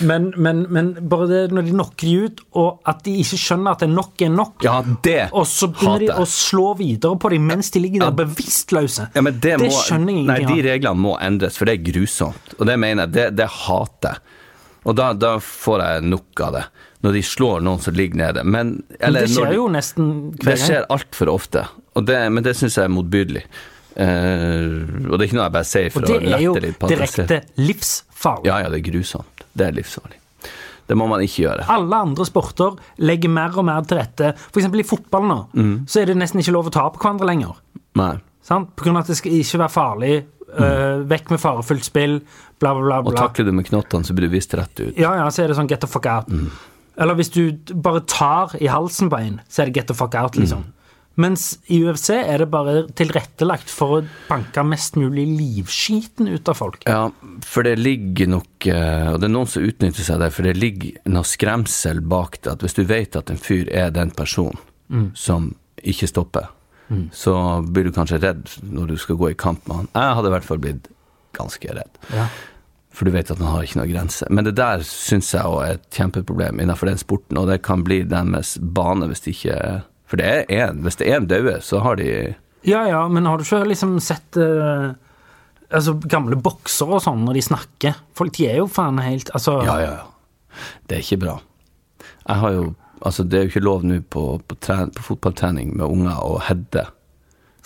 men, men, men bare det når de knocker de ut, og at de ikke skjønner at det nok er nok, Ja, det og så begynner de å slå videre på dem mens de ligger der bevisstløse. Ja, men det, må, skjønner jeg Nei, ingenting de reglene må endres, for det er grusomt. Og det mener jeg, det, det hater jeg. Og da, da får jeg nok av det. Når de slår noen som ligger nede. Men, Men eller, det når skjer de- jo nesten Det hver gang. skjer altfor ofte, det, men det syns jeg er motbydelig. Eh, og det er ikke noe jeg bare sier for å lette litt på det er jo direkte livsfarlig. Ja, ja, det er grusomt. Det er livsfarlig. Det må man ikke gjøre. Alle andre sporter legger mer og mer til rette. Eksempel i fotball nå, Mm. så er det nesten ikke lov å ta på hverandre lenger. Nei. Sant? På grunn av at det skal ikke være farlig. øh, vekk med farefullt spill, bla, bla, bla. Mm. Og takler du med knottene, så blir du vist rett ut. Ja, ja, så er det sånn get the fuck out. Mm. Eller hvis du bare tar i halsen på en, så er det get the fuck out, liksom. Mm. Mens i UFC er det bare tilrettelagt for å banke mest mulig livskiten ut av folk. Ja, for det ligger nok eh, Og det er noen som utnytter seg der, for det ligger noe skremsel bak det. At hvis du vet at en fyr er den personen Mm. som ikke stopper, så blir du kanskje redd når du skal gå i kamp med han. Jeg hadde i hvert fall blitt ganske redd. Ja. For du vet at han har ikke noe grense. Men det der syns jeg også er et kjempeproblem innenfor den sporten, og det kan bli deres bane hvis de ikke For det er en, hvis det er en døde, så har de Ja, ja, men har du ikke liksom sett uh, Altså, gamle boksere og sånn, når de snakker Folk, de er jo faen helt Altså Ja, ja, ja. Det er ikke bra. Jeg har jo Altså, det er jo ikke lov nå på, på, på fotballtrening med unger å heade.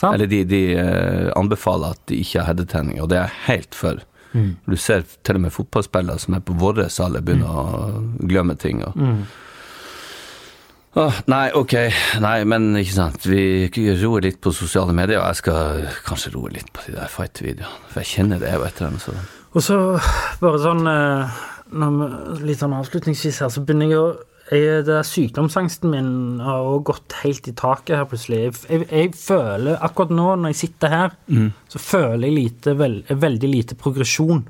Eller de, de eh, anbefaler at de ikke har headetrening, og det er jeg helt for. Mm. Du ser til og med fotballspillere som er på vår alder, begynner å glemme ting. Og, Mm. Åh, nei, ok. Nei, men ikke sant. Vi roer litt på sosiale medier, og jeg skal kanskje roe litt på de der fight-videoene. For jeg kjenner det er jo et eller annet sånn. Og så bare sånn vi- Litt sånn avslutningsvis her, så begynner jeg å jeg, det er Sykdomsangsten min har også gått helt i taket her plutselig. Jeg, jeg, jeg føler akkurat nå, når jeg sitter her, så føler jeg lite, veld, veldig lite progresjon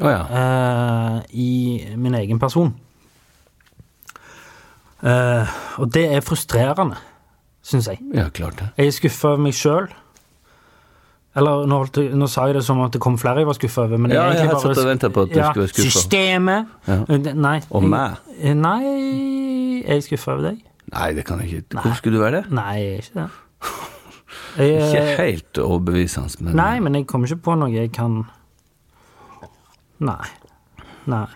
oh, ja. uh, i min egen person. Eh, og det er frustrerende, syns jeg. Ja, klart det. Jeg er skuffa over meg sjøl. Eller nå, holdt nå sa jeg det som at det kom flere jeg var skuffa over. Men Ja, jeg jeg bare, satt og ventet på at du ja, skulle være skuffet. Systemet! Ja. Eh, Nei. Og meg. eh, Nei, jeg er skuffa over deg. Nei, det kan jeg ikke. Hvorfor skulle du være det? Nei, jeg er ikke det. Jeg, Ikke helt overbevisende, men Nei, men jeg kommer ikke på noe jeg kan Nei. Nei.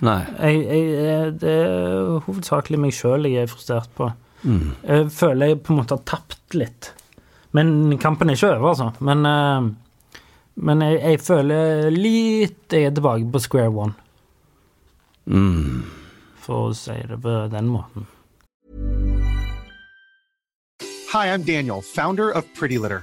Nei. Jeg, jeg, det er hovedsakelig meg sjøl jeg er frustrert på. Mm. Jeg føler jeg på en måte har tapt litt. Men kampen er ikke over, altså. Men, eh, men jeg, jeg føler litt jeg er tilbake på square one, Mm. for å si det på den måten. Hi, I'm Daniel, founder of Pretty Litter.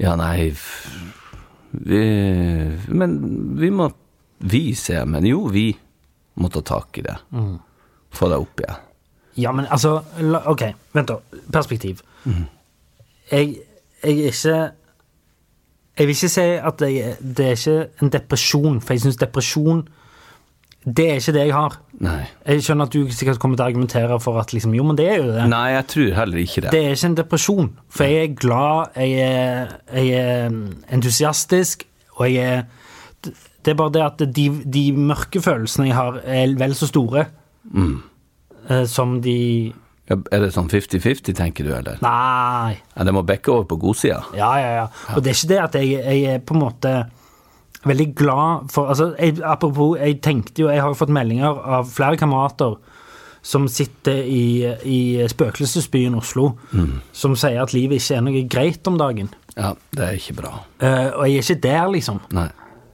Ja, nei vi, Men vi må Vi ser, men jo, vi må ta tak i det. Få det opp igjen. Ja, men altså Ok, vent, da. Perspektiv. Jeg, jeg er ikke Jeg vil ikke si at jeg, det er ikke en depresjon, for jeg syns depresjon Det er ikke det jeg har. Nei. Jeg skjønner at du sikkert kommer til å argumentere for at liksom, jo, men det er jo det. Nei, jeg tror heller ikke det. Det er ikke en depresjon, for jeg er glad, jeg er, jeg er entusiastisk, og jeg er Det er bare det at de, de mørke følelsene jeg har, er vel så store mm. som de Ja, Er det sånn 50-50, tenker du, eller? Nei. Ja, det må bekke over på godsida. Ja, ja, ja. Og det er ikke det at jeg, jeg er på en måte veldig glad for altså, jeg, Apropos, jeg tenkte jo Jeg har jo fått meldinger av flere kamerater som sitter i, i spøkelsesbyen Oslo, som sier at livet ikke er noe greit om dagen. Ja, det er ikke bra. Uh, og jeg er ikke der, liksom. Nei.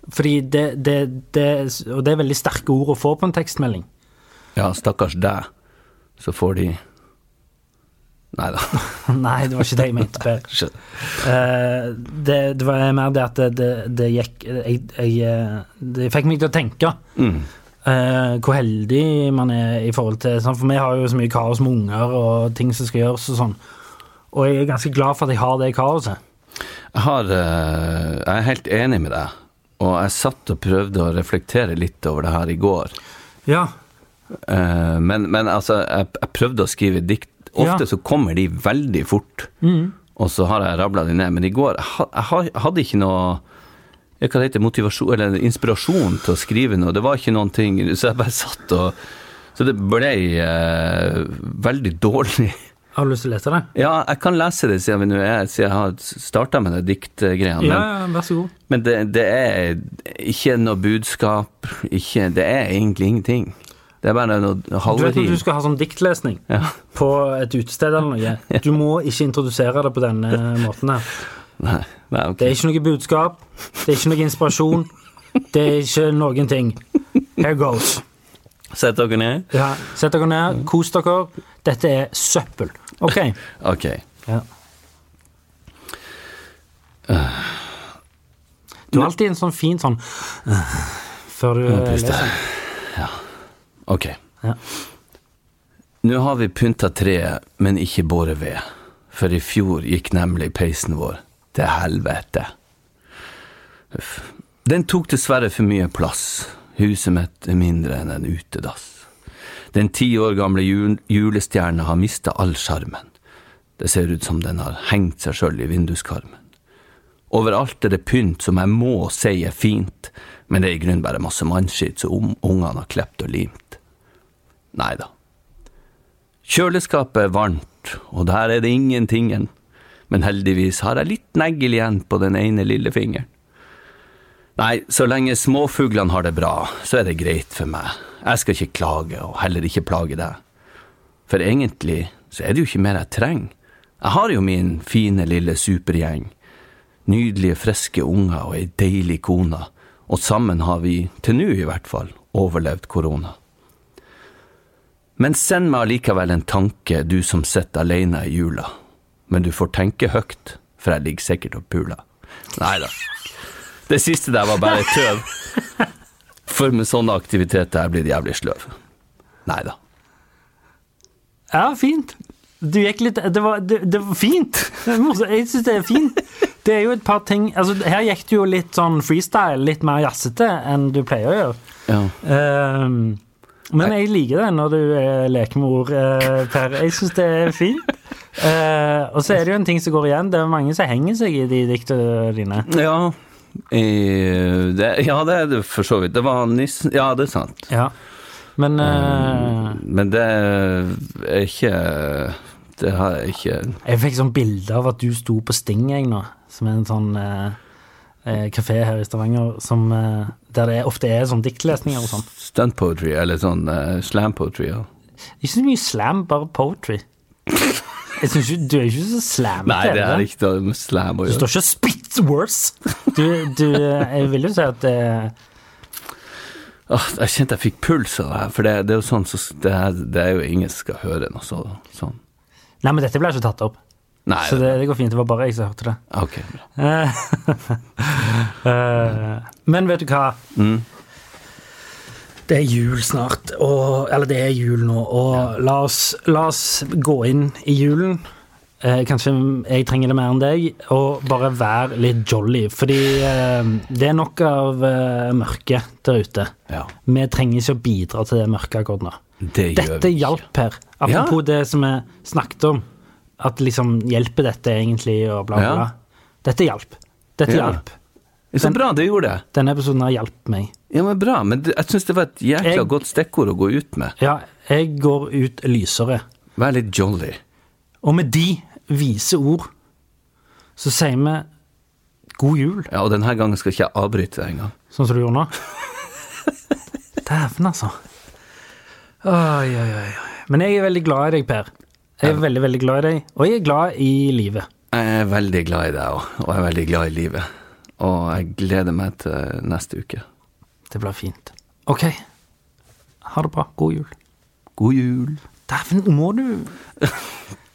Fordi det, det, det Og det er veldig sterke ord å få på en tekstmelding. Ja, stakkars deg, så får de Nei da. Nei, det var ikke det jeg mente, Per. Uh, det, det var mer det at det, det, det gikk jeg, jeg, eh, Det fikk meg til å tenke Mm. Uh, hvor heldig man er i forhold til sånn, For vi har jo så mye kaos med unger og ting som skal gjøres og sånn. Og jeg er ganske glad for at jeg har det kaoset. Jeg, har, uh, jeg er helt enig med deg, og jeg satt og prøvde å reflektere litt over det her i går. Ja. Men, men altså, jeg, jeg prøvde å skrive dikt. Ofte Ja. så kommer de veldig fort, og så har jeg rabla de ned. Men i går jeg, hadde ikke noe jeg hva det heter, motivasjon, eller inspirasjon til å skrive noe. Det var ikke noen ting, så jeg bare satt og Så det ble eh, veldig dårlig. Har du lyst til å lese det? Ja, jeg kan lese det siden, vi nå er, siden jeg har starta med det diktgreiene. Ja, ja, vær så god. men det, det er ikke noe budskap, ikke, det er egentlig ingenting. Det er bare noe Du vet når du skal ha sånn diktlesning Ja. på et utested eller noe. Du må ikke introdusere det på denne måten her. Nei, nei, okay. Det er ikke noe budskap, det er ikke noe inspirasjon, det er ikke noen ting. Here goes. Sett dere ned. Ja, Sett dere ned, kos dere. Dette er søppel. OK. Ok. Ja. Du har alltid en sånn fin sånn før du leser. Ok. Ja. Nå har vi pynta treet, men ikke båret ved. For i fjor gikk nemlig peisen vår til helvete. Uff. Den tok dessverre for mye plass. Huset mitt er mindre enn en utedass. Den ti år gamle jul julestjerna har mista all sjarmen. Det ser ut som den har hengt seg sjøl i vinduskarmen. Overalt er det pynt som jeg må si er fint, men det er i grunnen bare masse mannskitt som ungene har klept og limt. Nei da. Kjøleskapet er varmt, og der er det ingentingen, men heldigvis har jeg litt negl igjen på den ene lillefingeren. Nei, så lenge småfuglene har det bra, så er det greit for meg. Jeg skal ikke klage, og heller ikke plage deg. For egentlig så er det jo ikke mer jeg trenger. Jeg har jo min fine lille supergjeng. Nydelige, friske unger og ei deilig kone, og sammen har vi, til nå i hvert fall, overlevd korona. Men send meg allikevel en tanke, du som sitter alene i jula. Men du får tenke høyt, for jeg ligger sikkert og puler. Nei da. Det siste der var bare tøv. For med sånne aktiviteter blir det jævlig sløv. Nei da. Ja, fint. Du gikk litt Det var, det, det var fint. Jeg syns det er fint. Det er jo et par ting altså Her gikk det jo litt sånn freestyle, litt mer jazzete enn du pleier å gjøre. Ja. Ehm, men jeg liker det når du er ord, eh, Per. Jeg syns det er fint. Eh, og så er det jo en ting som går igjen. Det er mange som henger seg i de diktene dine. Ja, i, det, ja, det er det for så vidt. Det var nissen Ja, det er sant. Ja. Men eh, Men det er ikke Det har jeg ikke jeg fikk sånn bilde av at du sto på Sting jeg nå, som er en sånn eh, kafé her i Stavanger som, eh, der det ofte er sånn diktlesninger og sånn. Stunt poetry, eller sånn uh, slam poetry. Ja. Ikke så mye slam, bare poetry. Jeg synes ikke, Du er ikke så slamete. Nei, det er ikke med slam å gjøre. Du står ikke 'spit worse'. Du, du, jeg vil jo si at det Oh, jeg kjente jeg fikk puls av det her, for det, det er jo sånn så, det, det er jo ingen som skal høre noe så, sånn. Nei, men dette ble ikke tatt opp. Nei, Så det, det går fint. Det var bare jeg som hørte det. ok. bra. Eh, eh, Men vet du hva? Mm. Det er jul snart, og, eller det er jul nå, og la, oss, la oss gå inn i julen. Eh, kanskje jeg trenger det mer enn deg, og bare være litt jolly. Fordi eh, det er nok av eh, mørke der ute. Ja, Vi trenger ikke å bidra til det mørket akkurat nå. det Dette hjalp her. Apropos det som vi snakket om. At liksom hjelper dette egentlig, og bla, bla, Ja. Dette hjalp. Dette Ja. hjalp. Så bra, det gjorde det. Denne episoden har hjulpet meg. Ja, men bra, men jeg synes det var et jækla Jeg- godt stikkord å gå ut med. Ja, jeg går ut lysere. Vær litt jolly. Og med de vise ord så sier vi god jul, Ja, og denne gangen skal ikke jeg avbryte deg engang. sånn som du gjorde nå. Dæven, altså. Oi, oi, oi. Men jeg er veldig glad i deg, Per. Jeg er veldig, veldig glad i deg, og jeg er glad i livet. Jeg er veldig glad i deg òg, og jeg er veldig glad i livet. Og jeg gleder meg til neste uke. Det blir fint. Ok. Ha det bra. God jul. God jul. Dæven, må du